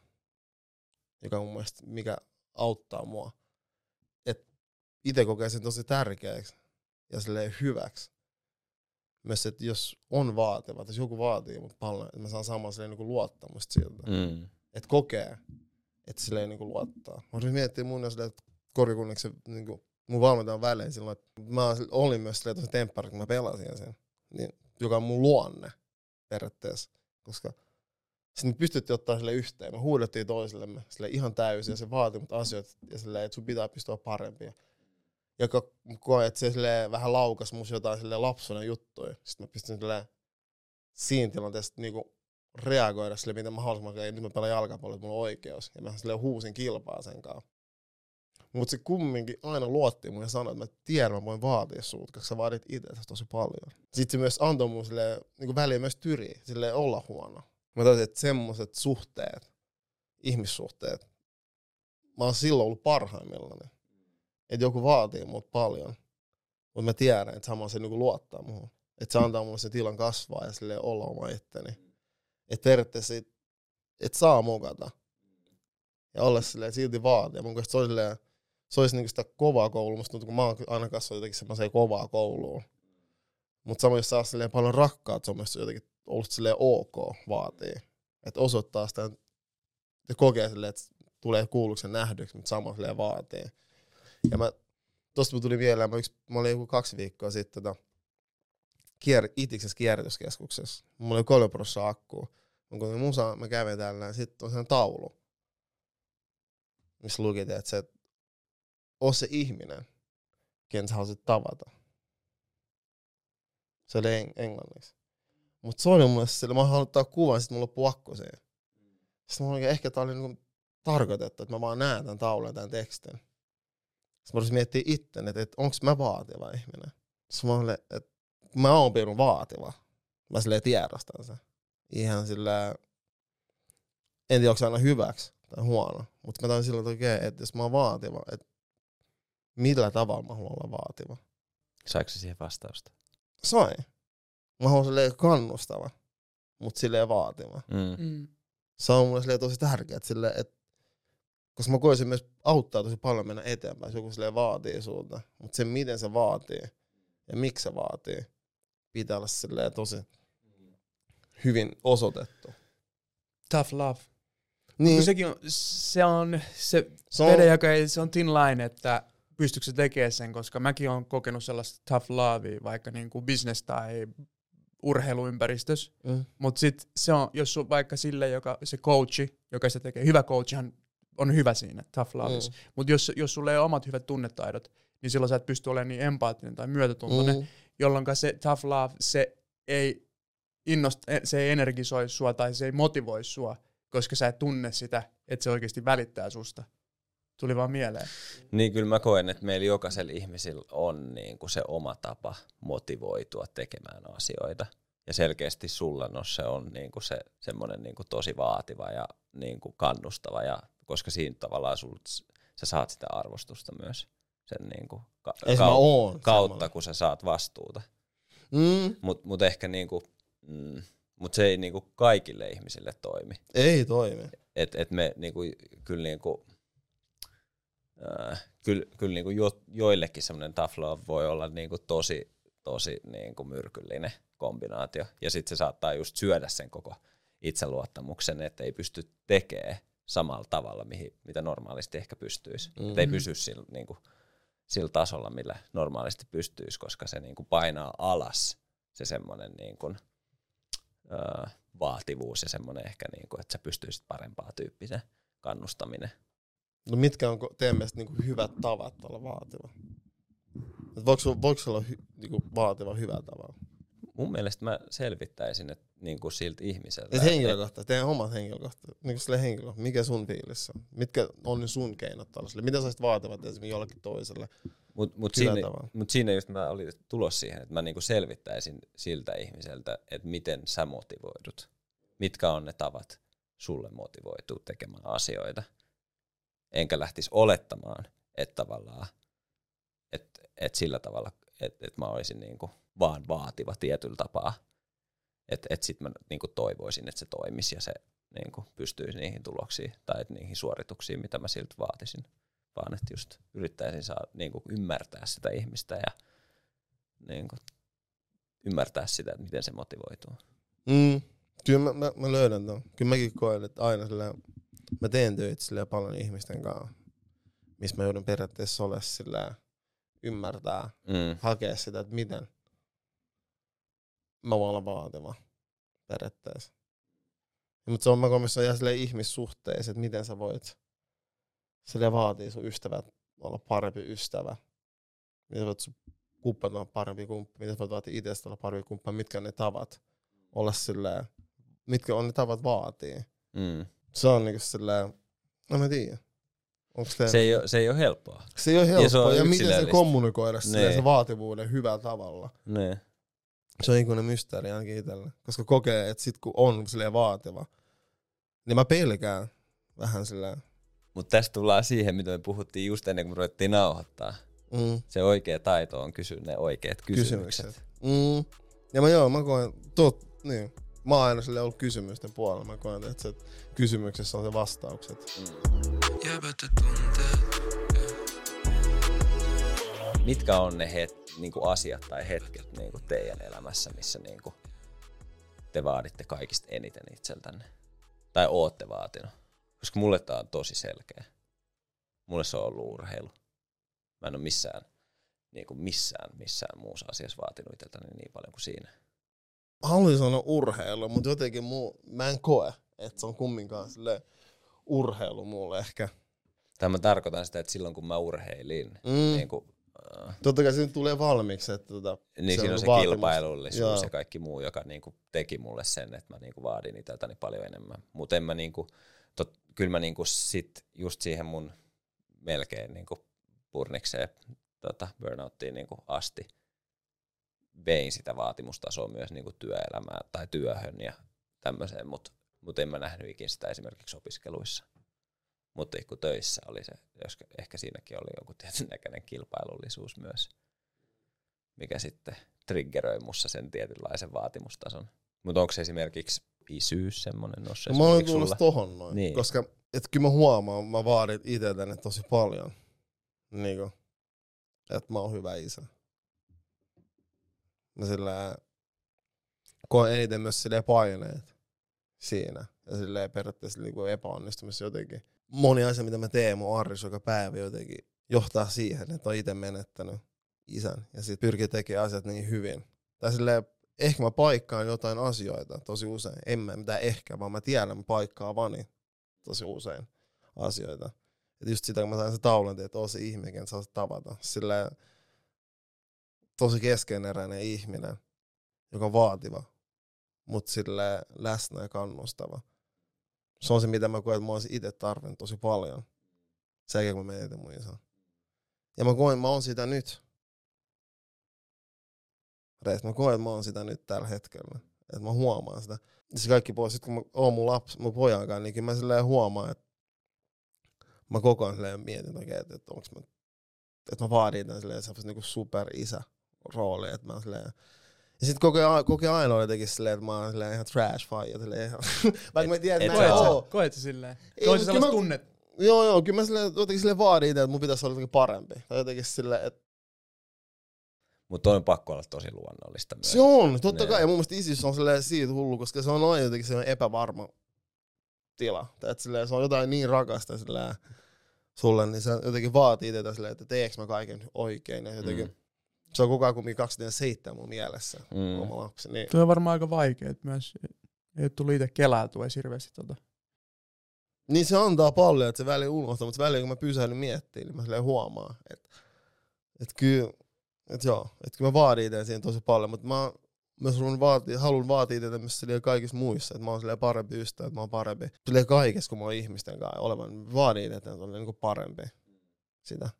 joka mun mielestä, mikä auttaa mua. Et itse kokee sen tosi tärkeäksi ja silleen hyväksi. Myös, että jos on vaativa, että jos joku vaatii mut paljon, että mä saan samaa silleen niin kuin luottamusta siltä Mm. että kokee, että sille ei niinku luottaa. Mä olisin miettiä mun ja silleen, että korkeakunniksi niinku, mun valmentajan välein silloin, että mä olin myös silleen tosi temppari, kun mä pelasin sen, niin, joka on mun luonne periaatteessa, koska sitten pystyttiin ottaa sille yhteen, me huudettiin toisillemme sille ihan täysin ja se vaati mut asioita ja silleen, että sun pitää pystyä parempia. Joka koe, että se vähän laukas mus jotain silleen lapsuuden juttuja. Sitten mä pystyn silleen siinä tilanteessa niinku reagoida sille, mitä mä haluaisin, että nyt mä pelaan jalkapalloa, että mulla on oikeus. Ja mä sille huusin kilpaa sen kanssa. Mutta se kumminkin aina luotti mun ja sanoi, että mä tiedän, mä voin vaatia sut, koska sä vaadit itse tosi paljon. Sitten se myös antoi mun sille, niin väliin myös tyriä, sille olla huono. Mä toisin, että semmoiset suhteet, ihmissuhteet, mä oon silloin ollut parhaimmillaan. Että joku vaatii mut paljon, mutta mä tiedän, että samalla se niinku luottaa muuhun. Että se antaa mulle sen tilan kasvaa ja sille olla oma itteni että periaatteessa et, saa mokata. Ja olla silleen silti vaatia. Mun mielestä se olisi, silleen, se olisi niinku sitä kovaa koulua. Musta tuntuu, kun mä oon aina kasvanut jotenkin semmoiseen kovaa kouluun. Mutta sama jos saa silleen paljon rakkaat, se on myös jotenkin ollut silleen ok vaatii. Että osoittaa sitä ja kokee silleen, että tulee kuulluksi ja nähdyksi, mutta sama silleen vaatii. Ja mä, tosta mun tuli mieleen, mä, yksi, mä olin joku kaksi viikkoa sitten tota, kier, itiksessä kierrätyskeskuksessa. Mulla oli kolme prosenttia akkua. Mä kun musa, mä kävin täällä, ja sitten on sellainen taulu, missä luki, että se, oo se ihminen, ken sä haluaisit tavata. Se oli eng- englanniksi. Mutta se oli mun mielestä sille, mä haluan ottaa kuvan, sitten mulla loppui akku siihen. Sitten mä olin, ehkä tää oli niinku tarkoitettu, että mä vaan näen tämän taulun ja tämän tekstin. Sitten mä olisin miettiä itse, että, että onko mä vaativa ihminen. Sitten mä olin, että mä oon piirun vaativa. Mä silleen tiedostan sen. Ihan sillä en tiedä, onko aina hyväksi tai huono. Mutta mä tain sillä, että okei, että jos mä oon vaativa, että millä tavalla mä haluan olla vaativa. Saiko se siihen vastausta? Sain. Mä haluan silleen kannustava, mutta silleen vaativa. Mm. Mm. Se on mulle silleen tosi tärkeää, silleen, että koska mä koisin myös auttaa tosi paljon mennä eteenpäin, jos joku silleen vaatii sulta. Mutta se, miten se vaatii ja miksi se vaatii, pitää olla silleen tosi hyvin osoitettu. Tough love. Niin, Kun sekin on, se on se se on, ei- se on thin line, että pystyykö se tekemään sen, koska mäkin olen kokenut sellaista tough lovea, vaikka niin kuin business tai urheiluympäristössä. Mm. Mutta sitten se on, jos sun vaikka sille, joka, se coachi, joka se tekee, hyvä coachihan on hyvä siinä, tough love. Mm. Mutta jos, jos sulla ei ole omat hyvät tunnetaidot, niin silloin sä et pysty olemaan niin empaattinen tai myötätuntoinen, mm. Mm. jolloin se tough love, se ei, innost, se ei energisoi sua tai se ei motivoi sua, koska sä et tunne sitä, että se oikeasti välittää susta. Tuli vaan mieleen. Niin kyllä mä koen, että meillä jokaisella ihmisillä on niin kuin se oma tapa motivoitua tekemään asioita. Ja selkeästi sulla no se on niin kuin se semmoinen niin kuin tosi vaativa ja niin kuin kannustava, ja, koska siinä tavallaan sul, sä saat sitä arvostusta myös sen niin kuin ka- oon kautta, semmonen? kun sä saat vastuuta. Mm, Mutta mut ehkä niinku, mm, mut se ei niinku kaikille ihmisille toimi. ei toimi. Et, et me niinku, kyllä niinku, äh, kyllä, kyllä niinku jo, joillekin semmoinen tough love voi olla niinku tosi, tosi niinku myrkyllinen kombinaatio. Ja sitten se saattaa just syödä sen koko itseluottamuksen, että ei pysty tekemään samalla tavalla, mihin, mitä normaalisti ehkä pystyisi. Mm-hmm. Et ei pysy sillä, niinku, sillä tasolla, millä normaalisti pystyisi, koska se niinku painaa alas se semmoinen niinku, öö, vaativuus ja semmoinen ehkä, niinku, että sä pystyisit parempaa tyyppisen kannustaminen. No mitkä on teidän mielestä niinku hyvät tavat olla vaativa? Et voiko, voiko olla hy, niinku vaativa hyvä tavalla? Mun mielestä mä selvittäisin että niinku siltä ihmiseltä. Et henkilökohtaisesti, teidän omat henkilökohtaisesti, niinku sille henkilö, mikä sun fiilissä on? Mitkä on ne sun keinot tällaiselle? Mitä sä olisit vaativat esimerkiksi jollekin toiselle? Mut, mut, siinä, tavalla. mut siinä just mä olin tulos siihen, että mä niinku selvittäisin siltä ihmiseltä, että miten sä motivoidut. Mitkä on ne tavat sulle motivoituu tekemään asioita. Enkä lähtisi olettamaan, että tavallaan, että, että sillä tavalla, että, että mä olisin niinku vaan vaativa tietyllä tapaa. Että, että sit mä niinku toivoisin, että se toimisi ja se niinku pystyisi niihin tuloksiin tai että niihin suorituksiin, mitä mä siltä vaatisin vaan että just yrittäisin saa niin kuin ymmärtää sitä ihmistä ja niin kuin, ymmärtää sitä, että miten se motivoituu. Mm. Kyllä mä, mä, mä löydän ton. Kyllä mäkin koen, että aina sillä mä teen töitä sillä paljon ihmisten kanssa, missä mä joudun periaatteessa ole sillä ymmärtää, Mm. hakea sitä, että miten mä voin olla vaativa periaatteessa. Mutta se on mä on ihan silleen ihmissuhteissa, että miten sä voit sille vaatii sun ystävät olla parempi ystävä. Miten sä voit sun kumppanit olla parempi kumppani, miten sä voit vaatia itsestä olla parempi kumppani, mitkä on ne tavat olla silleen, mitkä on ne tavat vaatii. Mm. Se on niinku silleen, no mä tiedän. Te... Se, ei ole, se ei ole helppoa. se ei ole ja se helppoa. on Ja, miten se kommunikoida silleen, Niin. se vaativuuden hyvällä tavalla. Ne. Se on ikuinen mysteeri ainakin itselle. Koska kokee, että sit kun on silleen vaativa, niin mä pelkään vähän silleen. Mutta tästä tullaan siihen, mitä me puhuttiin just ennen kuin me ruvettiin nauhoittaa. Mm, Se oikea taito on kysyä ne oikeat kysymykset. kysymykset. Mm. Ja mä joo, mä koen, tot, niin. Mä oon aina ollut kysymysten puolella. Mä koen, että se kysymyksessä on se vastaukset. Mitkä on ne het, niinku asiat tai hetket niinku teidän elämässä, missä niinku te vaaditte kaikista eniten itseltänne? Tai ootte vaatinut? Koska mulle tää on tosi selkeä. Mulle se on ollut urheilu. Mä en ole missään, niinku missään, missään muussa asiassa vaatinut itseltäni niin paljon kuin siinä. Haluaisin sanoa urheilu, mutta jotenkin muu, mä en koe, että se on kumminkaan silleen urheilu mulle ehkä. Tai mä tarkoitan sitä, että silloin kun mä urheilin, Mm. niin, kuin, äh, Totta kai siinä tulee valmiiksi, että tota, niin siinä on se vaatimus. kilpailullisuus Joo. ja kaikki muu, joka niin kuin, teki mulle sen, että mä niin kuin, vaadin itseltäni paljon enemmän. Mutta en mä niin kuin, tot, kyllä mä niin kuin, sit just siihen mun melkein niin kuin, purnikseen tota, burnouttiin niin kuin, asti vein sitä vaatimustasoa myös niin kuin, työelämään tai työhön ja tämmöiseen, mutta mut en mä nähnyt ikinä sitä esimerkiksi opiskeluissa. Mutta kun töissä oli se, jos ehkä siinäkin oli joku tietyn näköinen kilpailullisuus myös, mikä sitten triggeröi mussa sen tietynlaisen vaatimustason. Mutta onko se esimerkiksi isyys semmoinen No, mä olen sulla? tohon noin, Niin. niin. koska et kyllä mä huomaan, mä vaadin itseltäni tosi paljon, niinku, että mä oon hyvä isä. Mä sillä koen eniten myös silleen paineet siinä ja silleen periaatteessa niinku epäonnistumissa jotenkin. Moni asia, mitä mä teen mun arjessa joka päivä jotenkin johtaa siihen, että on itse menettänyt isän ja sit pyrkii tekemään asiat niin hyvin. Tai silleen, ehkä mä paikkaan jotain asioita tosi usein. En mä mitään ehkä, vaan mä tiedän, mä paikkaavani tosi usein asioita. Et just sitä, kun mä sain se taulan, että on se ihminen, saa tavata. Sillä tosi keskeneräinen ihminen, joka on vaativa, mutta sille läsnä ja kannustava. Se on se, mitä mä koen, että mä olisin itse tarvinnut tosi paljon. Sen jälkeen kun mä menetin mun isän. Ja mä koen, mä oon sitä nyt. Reis, mä koen, että mä oon sitä nyt tällä hetkellä. Että mä huomaan sitä. Ja se kaikki pois, kun mä oon mun lapsi, mun kanssa, niin mä silleen huomaan, että mä koko ajan silleen mietin, että, että, onks mä, että mä vaadin tämän silleen sellaista niinku super isä rooli, että mä silleen, ja sit koko ajan, koko ajan aina oli jotenkin silleen, että mä oon silleen ihan trash faija, vaikka mä tiedän, et että mä en oo. Koet sä silleen? Ei, Koet sä sellaista tunnet? Joo, joo, kyllä mä silleen, jotenkin silleen vaadin itse, että mun pitäisi olla jotenkin parempi. Tai jotenkin silleen, että Mutta on pakko olla tosi luonnollista myös. se on, totta Niin. kai. Ja mun mielestä isis on silleen siitä hullu, koska se on aina jotenkin sellainen epävarma tila. Tai että silleen, se on jotain niin rakasta silleen, sulle, niin se jotenkin vaatii tätä silleen, että teekö mä kaiken oikein. Ja jotenkin, Mm. Se on koko ajan kumminkin 27 mun mielessä, Mm. oma lapsi. Niin. Tuo on varmaan aika vaikea, että myös ei ole tullut itse kelailtua edes hirveästi tota. niin se antaa paljon, että se väliin unohtaa, mutta väliin kun mä pysähdyn miettimään, niin mä silleen huomaan, että, että kyllä, että joo, että kyllä mä vaadin itse siihen tosi paljon, mutta mä myös haluan vaatia, haluan vaatia tätä myös silleen kaikissa muissa, että mä oon silleen parempi ystävä, että mä oon parempi. Silleen kaikessa, kun mä oon ihmisten kanssa olevan, niin vaadin itse, että on niin parempi sitä.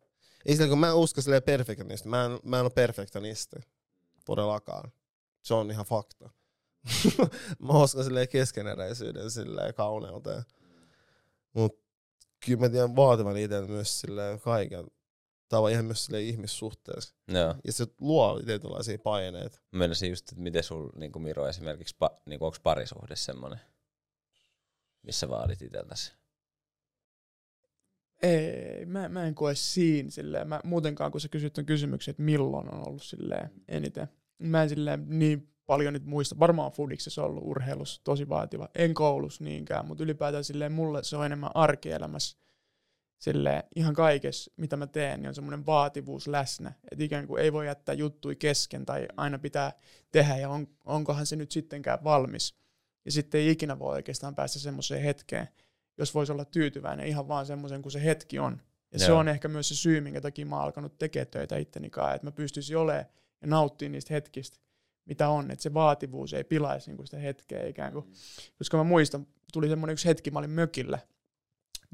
Ei kun mä en usko silleen perfektionisti, mä en, mä en ole perfektionisti, todellakaan. Se on ihan fakta. mä uskon silleen keskeneräisyyden silleen kauneuteen. Mut kyllä mä tiedän vaativan itse myös silleen kaiken tavan ihan myös silleen ihmissuhteessa. Joo. Ja se luo tietynlaisia paineita. Mä Menisin just, että miten sul niin Miro esimerkiksi, pa, niin onko parisuhde semmonen, missä vaadit itseltäsi? Ei, mä, mä en koe siinä silleen. Mä, muutenkaan, kun sä kysyt ton kysymyksen, että milloin on ollut silleen eniten. Mä en silleen niin paljon nyt muista. Varmaan fudiksessa ollut urheilussa tosi vaativa. En koulussa niinkään, mutta ylipäätään silleen mulle se on enemmän arkielämässä. Silleen ihan kaikessa, mitä mä teen, niin on semmoinen vaativuus läsnä. Että ikään kuin ei voi jättää juttui kesken tai aina pitää tehdä ja on, onkohan se nyt sittenkään valmis. Ja sitten ei ikinä voi oikeastaan päästä semmoiseen hetkeen, jos voisi olla tyytyväinen ihan vaan semmoisen kuin se hetki on. Ja se Joo. on ehkä myös se syy, minkä takia mä oon alkanut tekemään töitä itteni kanssa, että mä pystyisin olemaan ja nauttimaan niistä hetkistä, mitä on, että se vaativuus ei pilaisi niinku sitä hetkeä ikään kuin. Koska mä muistan, tuli semmoinen yksi hetki, mä olin mökillä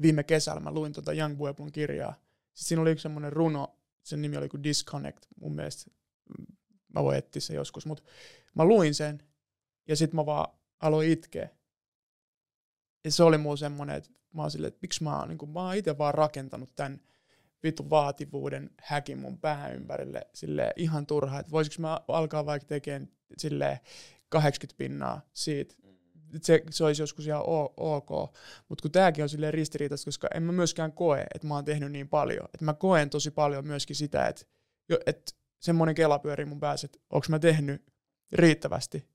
viime kesällä, mä luin tuota Young Pueblon kirjaa. Sitten siinä oli yksi semmoinen runo, sen nimi oli kuin Disconnect, mun mielestä, mm, mä voin etsiä se joskus, mutta mä luin sen ja sitten mä vaan aloin itkeä. Ja se oli mulla semmoinen, että mä oon silleen, että miksi mä oon, niin kun, mä oon itse vaan rakentanut tämän vitun vaativuuden häkin mun pään ympärille sille ihan turhaa, että voisiko mä alkaa vaikka tekemään sille 80 pinnaa siitä, se, se olisi joskus ihan ok, mutta kun tääkin on silleen ristiriitaista, koska en mä myöskään koe, että mä oon tehnyt niin paljon, että mä koen tosi paljon myöskin sitä, että, että semmoinen kela pyörii mun päässä, että onko mä tehnyt riittävästi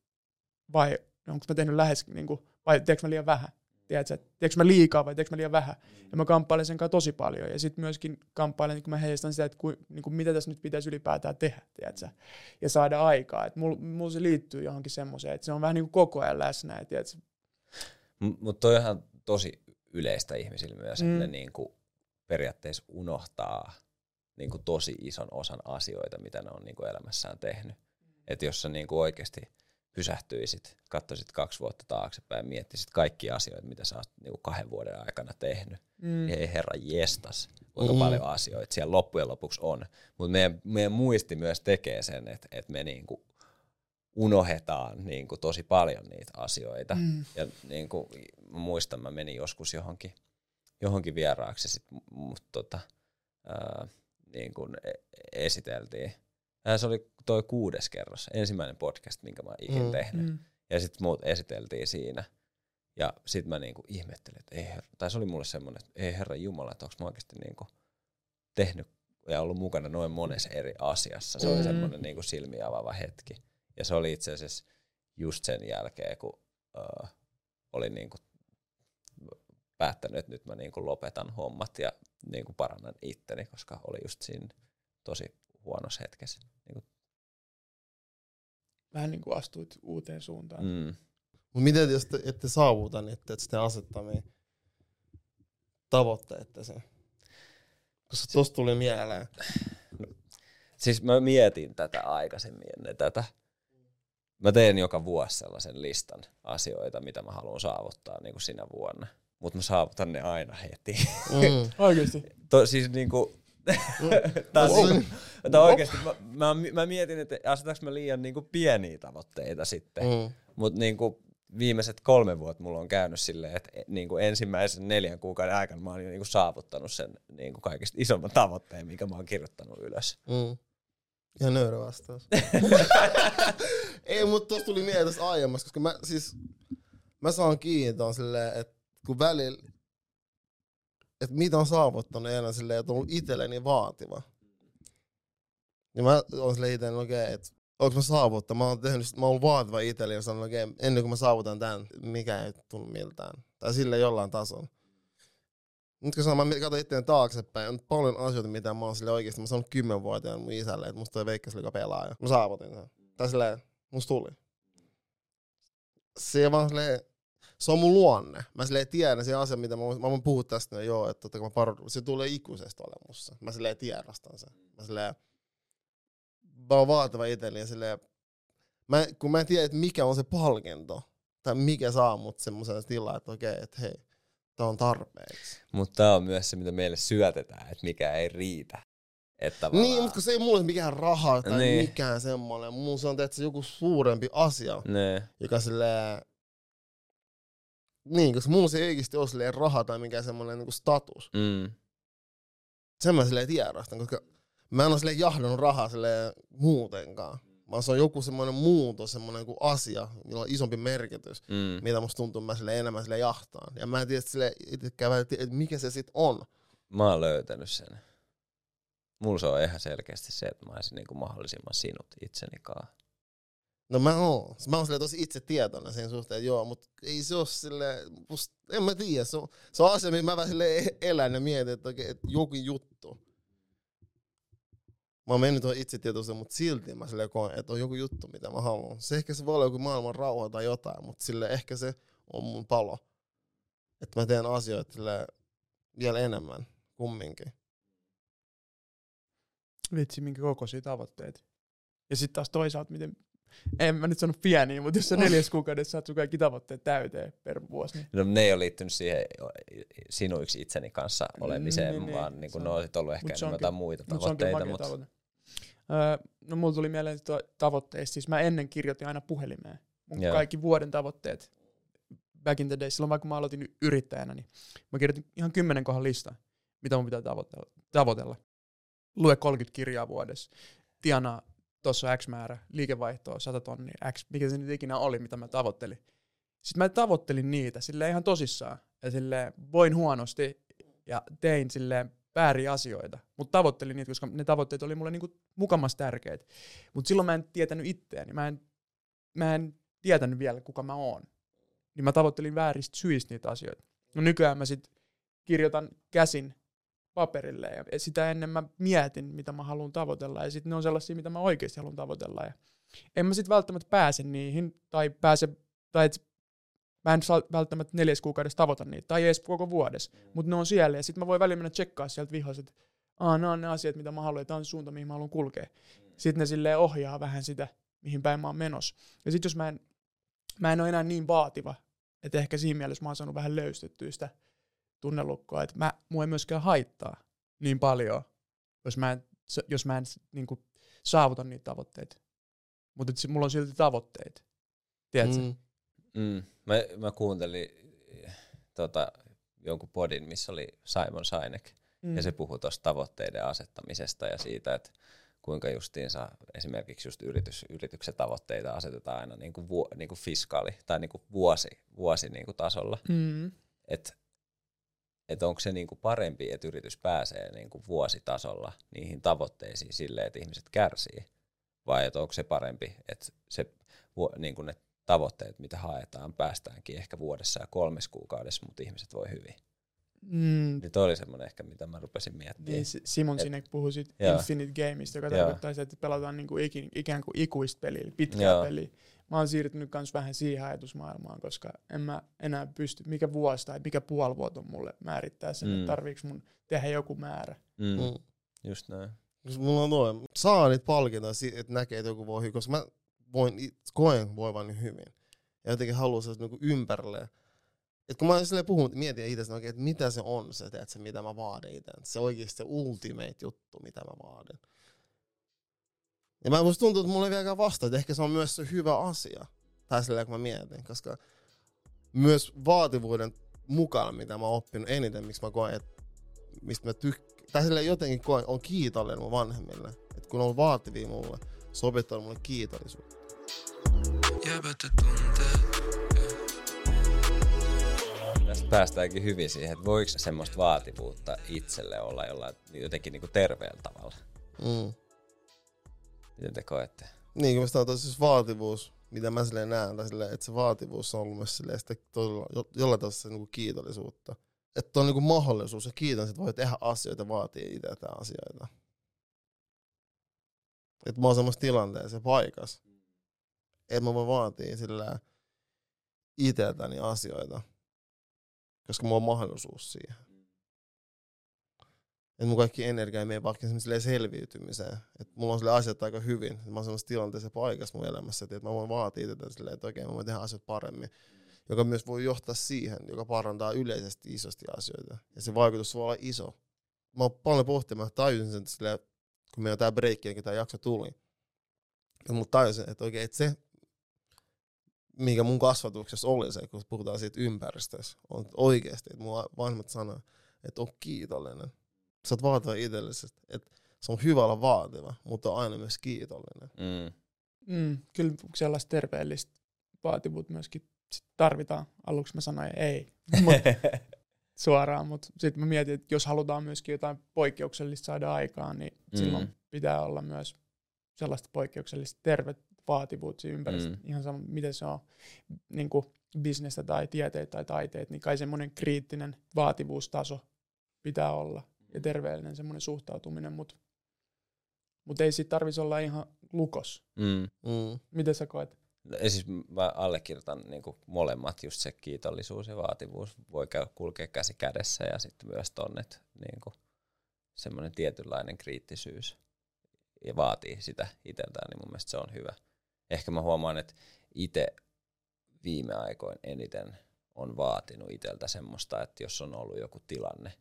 vai onko mä tehnyt lähes, niin kuin, vai teekö mä liian vähän? Tiedätkö, että teekö mä liikaa vai teekö mä liian vähän? Ja mä kamppailen sen kanssa tosi paljon. Ja sitten myöskin kamppailen, kun mä heijastan sitä, että ku, niin kuin, mitä tässä nyt pitäisi ylipäätään tehdä, tiedätkö? Ja saada aikaa. Että mulla mul se liittyy johonkin semmoiseen, että se on vähän niin kuin koko ajan läsnä. Tiedätkö? Mutta toi on ihan tosi yleistä ihmisillä myös, Mm. että ne niinku periaatteessa unohtaa niinku tosi ison osan asioita, mitä ne on niinku elämässään tehnyt. Että jos sä niinku oikeasti pysähtyisit, katsoisit kaksi vuotta taaksepäin ja miettisit kaikki asioita, mitä sä oot niinku kahden vuoden aikana tehnyt. Mm. Ei herra jestas, kuinka Mm. paljon asioita siellä loppujen lopuksi on. Mutta meidän, meidän muisti myös tekee sen, että, että me niinku unohdetaan niinku tosi paljon niitä asioita. Mm. Ja niin kuin, mä muistan, mä menin joskus johonkin, johonkin vieraaksi, sit mut tota, ää, niin kuin esiteltiin. Ja se oli toi kuudes kerros, ensimmäinen podcast, minkä mä oon ikinä Mm. tehnyt. Mm. Ja sitten muut esiteltiin siinä. Ja sitten mä niinku ihmettelin, että ei herra, tai se oli mulle semmoinen, että ei herra Jumala, että onko mä oikeasti niinku tehnyt ja ollut mukana noin monessa eri asiassa. Se oli Mm. semmoinen niinku silmiä avaava hetki. Ja se oli itse asiassa just sen jälkeen, kun uh, olin niinku päättänyt, että nyt mä niinku lopetan hommat ja niinku parannan itteni, koska oli just siinä tosi huonossa hetkessä. Niinku, Vähän niin kuin astuit uuteen suuntaan. mm. Mutta miten jos te ette saavuta niitä, että sitten asettamia tavoitteita se? Koska tosta tuli mieleen. Siis mä mietin tätä aikaisemmin ennen tätä. Mä teen joka vuosi sellaisen listan asioita, mitä mä haluan saavuttaa niin kuin sinä vuonna. mutta mä saavutan ne aina heti. Mm. Oikeesti. to, siis niinku, tää on, niinku, tää oikeesti, mä, mä, mä, mietin, että asetaks mä liian niinku pieniä tavoitteita sitten. Mm. Mutta niinku viimeiset kolme vuotta mulla on käynyt silleen, että niinku ensimmäisen neljän kuukauden aikana mä oon niinku saavuttanut sen niinku kaikista isomman tavoitteen, mikä mä oon kirjoittanut ylös. Mm. Ihan nöyrä vastaus. Ei, mutta tuossa tuli mieleen tästä aiemmasta, koska mä siis, mä saan kiinni tuon silleen, että kun välillä, että mitä on saavuttanut enää silleen, että on ollut itselleni vaativa. Niin mä oon silleen itse, okei, okay, että onko mä saavuttanut, mä oon tehnyt, mä oon vaativa itselleni ja sanonut, okei, okay, ennen kuin mä saavutan tämän, mikä ei tunnu miltään. Tai sille jollain tasolla. Nyt kun sanon, mä katson itseäni taaksepäin, on paljon asioita, mitä mä oon sille oikeesti, mä sanon kymmenvuotiaan mun isälle, että musta toi Veikkas oli pelaaja. Mä saavutin sen. Tai silleen, musta tuli. Se vaan silleen, se on mun luonne. Mä silleen tiedän se asia, mitä mä, mä voin puhua tästä, ja joo, että totta kai mä parodun. Se tulee ikuisesti olemaan musta. Mä silleen tiedostan sen. Mä silleen, mä oon vaativa itselleni ja silleen, mä, kun mä en tiedä, että mikä on se palkinto, tai mikä saa mut semmoisen tilaan, että okei, että hei, tää on tarpeeksi. Mutta tää on myös se, mitä meille syötetään, että mikä ei riitä. Että Niin, mutta kun se ei mulle mikään raha tai Niin. niin. mikään semmoinen. Mun se on tietysti joku suurempi asia, Ne. joka silleen... Niin, koska mulla se ei oikeasti ole silleen raha tai mikään semmoinen niinku status. Mm. Sen mä silleen tiedostan, koska mä en ole silleen jahdannut rahaa silleen muutenkaan. Vaan se on joku semmoinen muutos, semmoinen joku asia, millä on isompi merkitys, Mm. mitä musta tuntuu, mä sille enemmän sille jahtaan. Ja mä en tiedä sille itsekään, että mikä se sit on. Mä oon löytänyt sen. Mulla se on ihan selkeästi se, että mä olisin niinku mahdollisimman sinut itseni kanssa. No mä oon. Mä oon silleen tosi itse tietoinen sen suhteen, että joo, mutta ei se oo sille, must, en mä tiedä, se on, se on asia, mitä mä vähän silleen elän ja mietin, että, oikein, että joku juttu. Mä oon mennyt tuohon itsetietoisuuteen, mutta silti mä silleen koen, että on joku juttu, mitä mä haluan. Se ehkä se voi olla joku maailman rauha tai jotain, mutta sille ehkä se on mun palo. Että mä teen asioita silleen vielä enemmän kumminkin. Vitsi, minkä kokoisia tavoitteet. Ja sitten taas toisaalta, miten, en mä nyt sano pieniä, mutta jos sä neljäs kuukaudessa saat sun kaikki tavoitteet täyteen per vuosi, niin No, ne ei ole liittynyt siihen sinuiksi itseni kanssa olemiseen, Niin, niin, vaan niin se kuin on- ne olisi ollut ehkä mut enemmän jotain muita on tavoitteita. Mutta tavoite. Öö, no mulla tuli mieleen tavoitteista, siis mä ennen kirjoitin aina puhelimeen. Mun Joo. kaikki vuoden tavoitteet back in the days, silloin vaikka mä aloitin yrittäjänä, niin mä kirjoitin ihan kymmenen kohan lista, mitä mun pitää tavoitella. tavoitella. Lue 30 kirjaa vuodessa. Tienaa tuossa X määrä, liikevaihtoa, 100 tonnia, X, mikä se nyt ikinä oli, mitä mä tavoittelin. Sitten mä tavoittelin niitä sille ihan tosissaan. Ja sille voin huonosti ja tein silleen vääriä asioita. Mutta tavoittelin niitä, koska ne tavoitteet oli mulle niinku mukamas tärkeitä. Mutta silloin mä en tietänyt itseäni. Mä en, mä en tietänyt vielä, kuka mä oon. Niin mä tavoittelin vääristä syistä niitä asioita. No nykyään mä sit kirjoitan käsin paperille ja sitä ennen mä mietin, mitä mä haluan tavoitella. Ja sitten ne on sellaisia, mitä mä oikeasti haluan tavoitella. Ja en mä sitten välttämättä pääse niihin tai pääse, tai et mä en saa välttämättä neljäs kuukaudessa tavoita niitä tai edes koko vuodessa, mutta ne on siellä ja sitten mä voin välillä mennä tsekkaa sieltä vihossa, että Aa, nämä on ne asiat, mitä mä haluan ja tämä on suunta, mihin mä haluan kulkea. Sitten ne silleen ohjaa vähän sitä, mihin päin mä oon menossa. Ja sitten jos mä en, mä en ole enää niin vaativa, että ehkä siinä mielessä mä oon saanut vähän löystettyä sitä tunnelukkoa, että mä, mua ei myöskään haittaa niin paljon, jos mä en, jos mä en niin kuin, saavuta niitä tavoitteita. Mutta mulla on silti tavoitteet. Tiedätkö? Mm. Mm. mä, mä kuuntelin tota, jonkun podin, missä oli Simon Sinek, Mm. ja se puhui tuosta tavoitteiden asettamisesta ja siitä, että kuinka justiinsa esimerkiksi just yritys, yrityksen tavoitteita asetetaan aina niin kuin, vuo, niin kuin fiskaali tai niin kuin vuosi, vuosi niin kuin tasolla. Mm. Että et onko se niin kuin parempi, että yritys pääsee niin kuin vuositasolla niihin tavoitteisiin silleen, että ihmiset kärsii, vai että onko se parempi, että se, niin kuin ne tavoitteet, mitä haetaan, päästäänkin ehkä vuodessa ja kolmes kuukaudessa, mutta ihmiset voi hyvin. Mm. Niin toi oli semmoinen ehkä, mitä mä rupesin miettimään. Niin, Si- Simon Et- Sinek puhui siitä. Infinite Gameista, joka Joo. tarkoittaa sitä, että pelataan niinku ikin, ikään kuin ikuista peliä, eli pitkää Joo. peliä. Mä oon siirtynyt kans vähän siihen ajatusmaailmaan, koska en mä enää pysty, mikä vuosi tai mikä puoli vuotta on mulle määrittää sen, Mm. että tarviiks mun tehdä joku määrä. Mm, Mm. just näin. Jos mulla on noin, saa niitä palkintoja, että näkee, että joku voi hyvin, koska mä voin, koen voivani hyvin. Ja jotenkin haluan sellaista niinku ympärille. Et kun mä silleen puhun, mietin itse että mitä se on se, teet, se mitä mä vaadin itse. Se oikeasti se ultimate juttu, mitä mä vaadin. Ja mä musta tuntuu, että mulla ei vieläkään vasta, että ehkä se on myös se hyvä asia. Tai silleen, kun mä mietin, koska myös vaativuuden mukana, mitä mä oon oppinut eniten, miksi mä koen, että mistä mä tykkään. Tai silleen jotenkin koen, on kiitollinen mun vanhemmille. Että kun on vaativia mulle, se opettaa mulle kiitollisuutta. Tunteet. Tästä päästäänkin hyvin siihen, että voiko semmoista vaativuutta itselle olla jollain jotenkin niin kuin terveellä tavalla. Mm. Miten te koette? Niin, kun mä sanoin, siis vaativuus, mitä mä silleen näen, tai silleen, että se vaativuus on ollut myös silleen sitä todella, jo- jollain tasolla niin kiitollisuutta. Että on niin kuin mahdollisuus ja kiitän, että voi tehdä asioita, vaatii itseltä asioita. Että mä oon semmoisessa tilanteessa ja paikassa, että mä voin vaatia sillä itseltäni asioita, koska mulla on mahdollisuus siihen. Että mun kaikki energia ei mene vaikka selviytymiseen. Että mulla on sille asiat aika hyvin. Mä oon semmoisessa tilanteessa paikassa mun elämässä, että mä voin vaatia tätä silleen, että okei, mä voin tehdä asiat paremmin. Joka myös voi johtaa siihen, joka parantaa yleisesti isosti asioita. Ja se vaikutus voi olla iso. Mä oon paljon pohtinut, mä tajusin sen silleen, kun meillä on tää breikki, kun tää jakso tuli. Ja mä tajusin, että oikein, että se, mikä mun kasvatuksessa oli se, kun puhutaan siitä ympäristössä, on oikeasti, että mun vanhemmat sanoo, että on kiitollinen sä oot vaativa itsellesi, että se on hyvä olla vaativa, mutta on aina myös kiitollinen. Mm. Mm, kyllä sellaista terveellistä vaativuutta myöskin sit tarvitaan. Aluksi mä sanoin ei mut, suoraan, mutta sitten mä mietin, että jos halutaan myöskin jotain poikkeuksellista saada aikaan, niin mm. silloin pitää olla myös sellaista poikkeuksellista tervet vaativuutta siinä ympäristössä. Mm. Ihan sama, miten se on niin kuin bisnestä tai tieteet tai taiteet, niin kai semmoinen kriittinen vaativuustaso pitää olla ja terveellinen semmoinen suhtautuminen, mutta mut ei siitä tarvitsisi olla ihan lukos. Mm. Mm. Miten sä koet? No, ja siis mä allekirjoitan niin molemmat, just se kiitollisuus ja vaativuus voi kulkea käsi kädessä ja sitten myös tonne, että niin semmoinen tietynlainen kriittisyys ja vaatii sitä itseltään, niin mun mielestä se on hyvä. Ehkä mä huomaan, että itse viime aikoina eniten on vaatinut itseltä semmoista, että jos on ollut joku tilanne,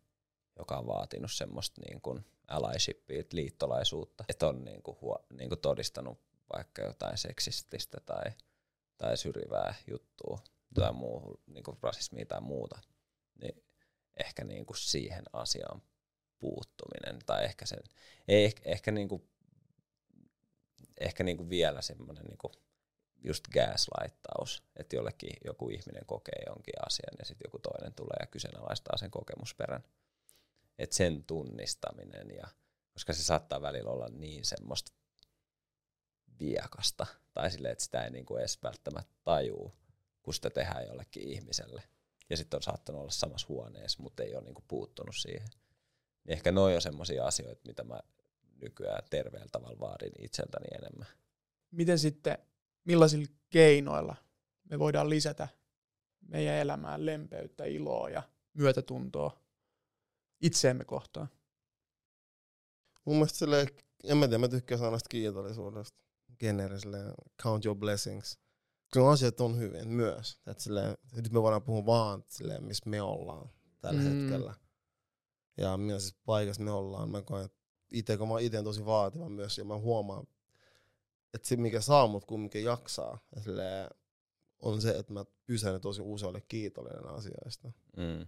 joka on vaatinut semmoista niin kuin allyshipia, liittolaisuutta, että on niin kuin, huo, niin kuin todistanut vaikka jotain seksististä tai, tai syrjivää juttua tai muu, niin kuin rasismia tai muuta, niin ehkä niin kuin siihen asiaan puuttuminen tai ehkä sen, ei ehkä, ehkä, niin kuin, ehkä niin kuin vielä semmoinen niin kuin just gaslightaus, että jollekin joku ihminen kokee jonkin asian ja sitten joku toinen tulee ja kyseenalaistaa sen kokemusperän. Että sen tunnistaminen, ja, koska se saattaa välillä olla niin semmoista viekasta, tai silleen, että sitä ei niinku edes välttämättä tajuu, kun sitä tehdään jollekin ihmiselle. Ja sitten on saattanut olla samassa huoneessa, mutta ei ole niinku puuttunut siihen. Niin ehkä noin on semmoisia asioita, mitä mä nykyään terveellä tavalla vaadin itseltäni enemmän. Miten sitten, millaisilla keinoilla me voidaan lisätä meidän elämään lempeyttä, iloa ja myötätuntoa itseemme kohtaan? Mun mielestä silleen, en mä tiedä, mä tykkään sanasta kiitollisuudesta. Generiselle count your blessings. Kyllä asiat on hyvin myös. Että silleen, nyt me voidaan puhua vaan silleen, missä me ollaan tällä Mm. hetkellä. Ja millaisessa paikassa me ollaan. Mä koen, että itse, kun mä oon itse tosi vaativa myös, ja mä huomaan, että se mikä saa mut kumminkin jaksaa, ja silleen, on se, että mä pysyn tosi usealle kiitollinen asioista. Mm.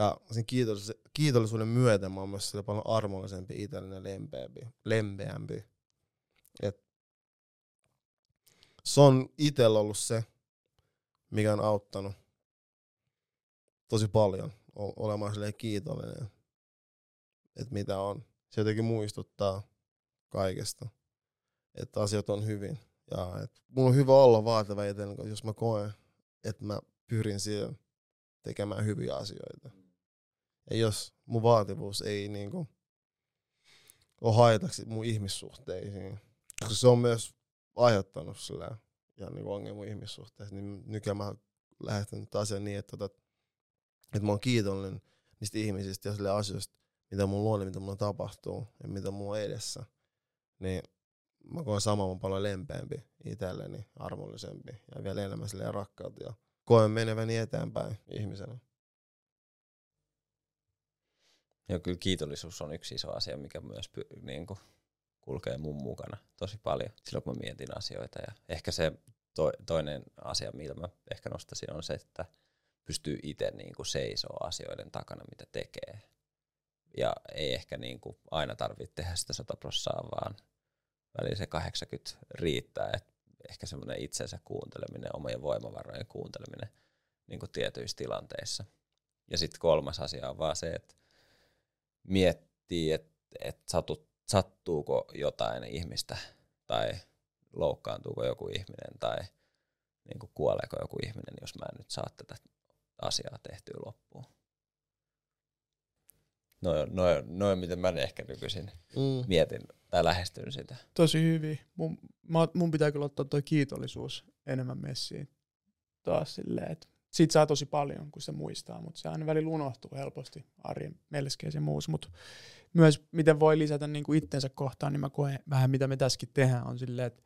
Ja sen kiitollis- kiitollisuuden myötä mä oon myös sille paljon armollisempi itselleni ja lempeämpi. lempeämpi. Et se on itsellä ollut se, mikä on auttanut tosi paljon olemaan silleen kiitollinen, että mitä on. Se jotenkin muistuttaa kaikesta, että asiat on hyvin. Ja et mulla on hyvä olla vaativa itselleni, jos mä koen, että mä pyrin siihen tekemään hyviä asioita. Ja jos mun vaativuus ei niinku ole haitaksi mun ihmissuhteisiin, koska se on myös aiheuttanut sillä ja niinku ongelmia mun ihmissuhteissa, niin nykyään mä lähetän asian niin, että, tota, että mä oon kiitollinen niistä ihmisistä ja sille asioista, mitä mulla on ja mitä mulla tapahtuu ja mitä mulla on edessä. Niin mä koen saman paljon lempeämpi itselleni, armollisempi ja vielä enemmän silleen rakkautta ja koen meneväni eteenpäin ihmisenä. Ja kyllä kiitollisuus on yksi iso asia, mikä myös niin kuin kulkee mun mukana tosi paljon silloin, kun mä mietin asioita. Ja ehkä se to- toinen asia, mitä mä ehkä nostaisin, on se, että pystyy itse niin kuin seisoo asioiden takana, mitä tekee. Ja ei ehkä niin kuin aina tarvitse tehdä sitä 100 prossaa, vaan välillä se 80 riittää. Et ehkä semmoinen itsensä kuunteleminen, omien voimavarojen kuunteleminen niin kuin tietyissä tilanteissa. Ja sitten kolmas asia on vaan se, että miettii, että et sattuuko jotain ihmistä tai loukkaantuuko joku ihminen tai niin kuin kuoleeko joku ihminen, jos mä en nyt saa tätä asiaa tehtyä loppuun. Noin, noin, noin miten mä ehkä nykyisin Mm. mietin tai lähestyn sitä. Tosi hyvin. Mun, mä, mun pitää kyllä ottaa toi kiitollisuus enemmän messiin taas silleen, että siitä saa tosi paljon, kun se muistaa, mutta se aina välillä unohtuu helposti arjen melskeissä ja muussa, mutta myös miten voi lisätä niin kuin itsensä kohtaan, niin mä koen vähän mitä me tässäkin tehdään, on silleen, että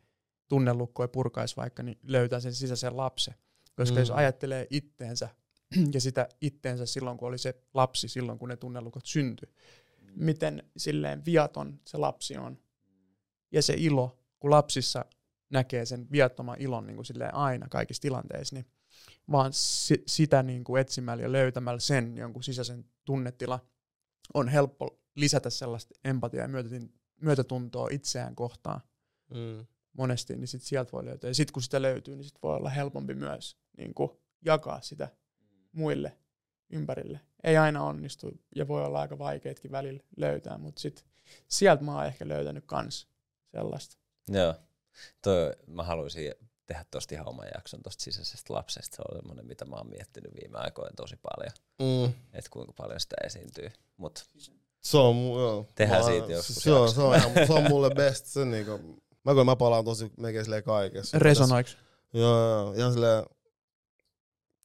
tunnelukko ei purkaisi vaikka, niin löytää sen sisäisen lapsen. Koska mm. jos ajattelee itteensä ja sitä itteensä silloin, kun oli se lapsi, silloin kun ne tunnelukot syntyi, miten silleen viaton se lapsi on. Ja se ilo, kun lapsissa näkee sen viattoman ilon niin kuin silleen aina kaikissa tilanteissa, niin vaan si- sitä niin kuin etsimällä ja löytämällä sen jonkun sisäisen tunnetila on helppo lisätä sellaista empatiaa ja myötätuntoa itseään kohtaan Mm. monesti, niin sit sieltä voi löytää. Ja sitten kun sitä löytyy, niin sit voi olla helpompi myös niin kuin jakaa sitä muille ympärille. Ei aina onnistu ja voi olla aika vaikeatkin välillä löytää, mutta sit sieltä mä oon ehkä löytänyt kans sellaista. Joo. Toi, mä haluaisin tehdä tosta ihan oman jakson tosta sisäisestä lapsesta. Se on semmoinen, mitä mä oon miettinyt viime aikoina tosi paljon, Mm. että kuinka paljon sitä esiintyy. Mut Se on, joo. Tehdään Mä- siitä joskus se on, se, on se on mulle best. Se niinku, mä kun mä palaan tosi melkein silleen kaikessa. Resonoiks? Joo, joo. Ihan silleen,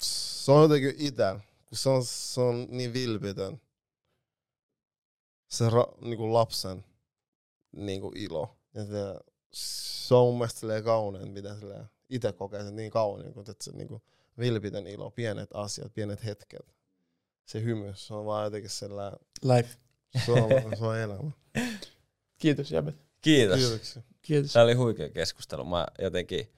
se on jotenkin itä, kun se on, se on niin vilpitön. Se ra, niinku lapsen niinku ilo. Ja se, se on mun mielestä silleen kaunein, mitä silleen itse kokee sen niin kauniin, kun että se niinku vilpitön ilo, pienet asiat, pienet hetket. Se hymy, se on vaan jotenkin sellainen, Life. se on, se on elämä. Kiitos jäbät. kiitos. Kiitoksia. Kiitos. Tämä oli huikea keskustelu. Mä jotenkin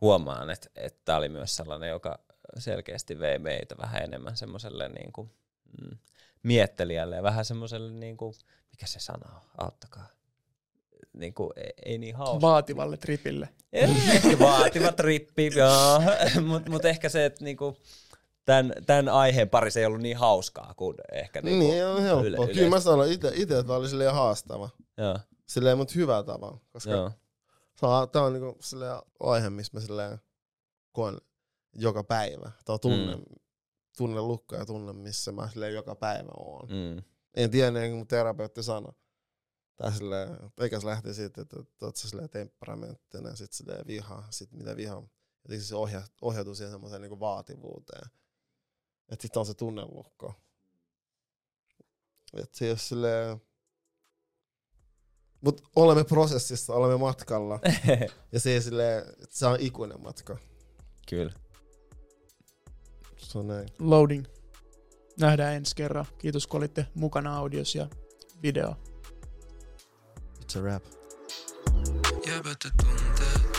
huomaan, että, että tämä oli myös sellainen, joka selkeästi vei meitä vähän enemmän semmoiselle niin kuin, mm, miettelijälle ja vähän semmoiselle, niin kuin, mikä se sana on, auttakaa. Niin kuin, ei, ei niin hauska. Vaativalle tripille. Ehkä vaativa trippi, joo. mutta mut ehkä se, että niinku, tämän, tämän aiheen parissa ei ollut niin hauskaa kuin ehkä niinku, Niin, on helppo. yle- Kyllä yleensä. mä sanon itse, itse että oli silleen haastava. Joo, Silleen, mut hyvä tavalla. Koska joo. Tää on niinku silleen aihe, missä mä silleen koen joka päivä. On tunne, Mm. tunne lukko ja tunne, missä mä silleen joka päivä oon. Mm. En tiedä, niin kuin terapeutti sanoi. Tai silleen, eikä se lähti siitä, että, oot sä silleen temperamenttinen, sit silleen viha, sit mitä viha. Jotenkin se ohja, ohjautuu siihen semmoiseen niinku vaativuuteen. Että sit on se tunnelukko. Että se ei ole silleen... Mut olemme prosessissa, olemme matkalla. Ja se että se on ikuinen matka. Kyllä. Se on näin. Loading. Nähdään ensi kerran. Kiitos kun olitte mukana audios ja video. It's a rap. Jäbät ja tunteet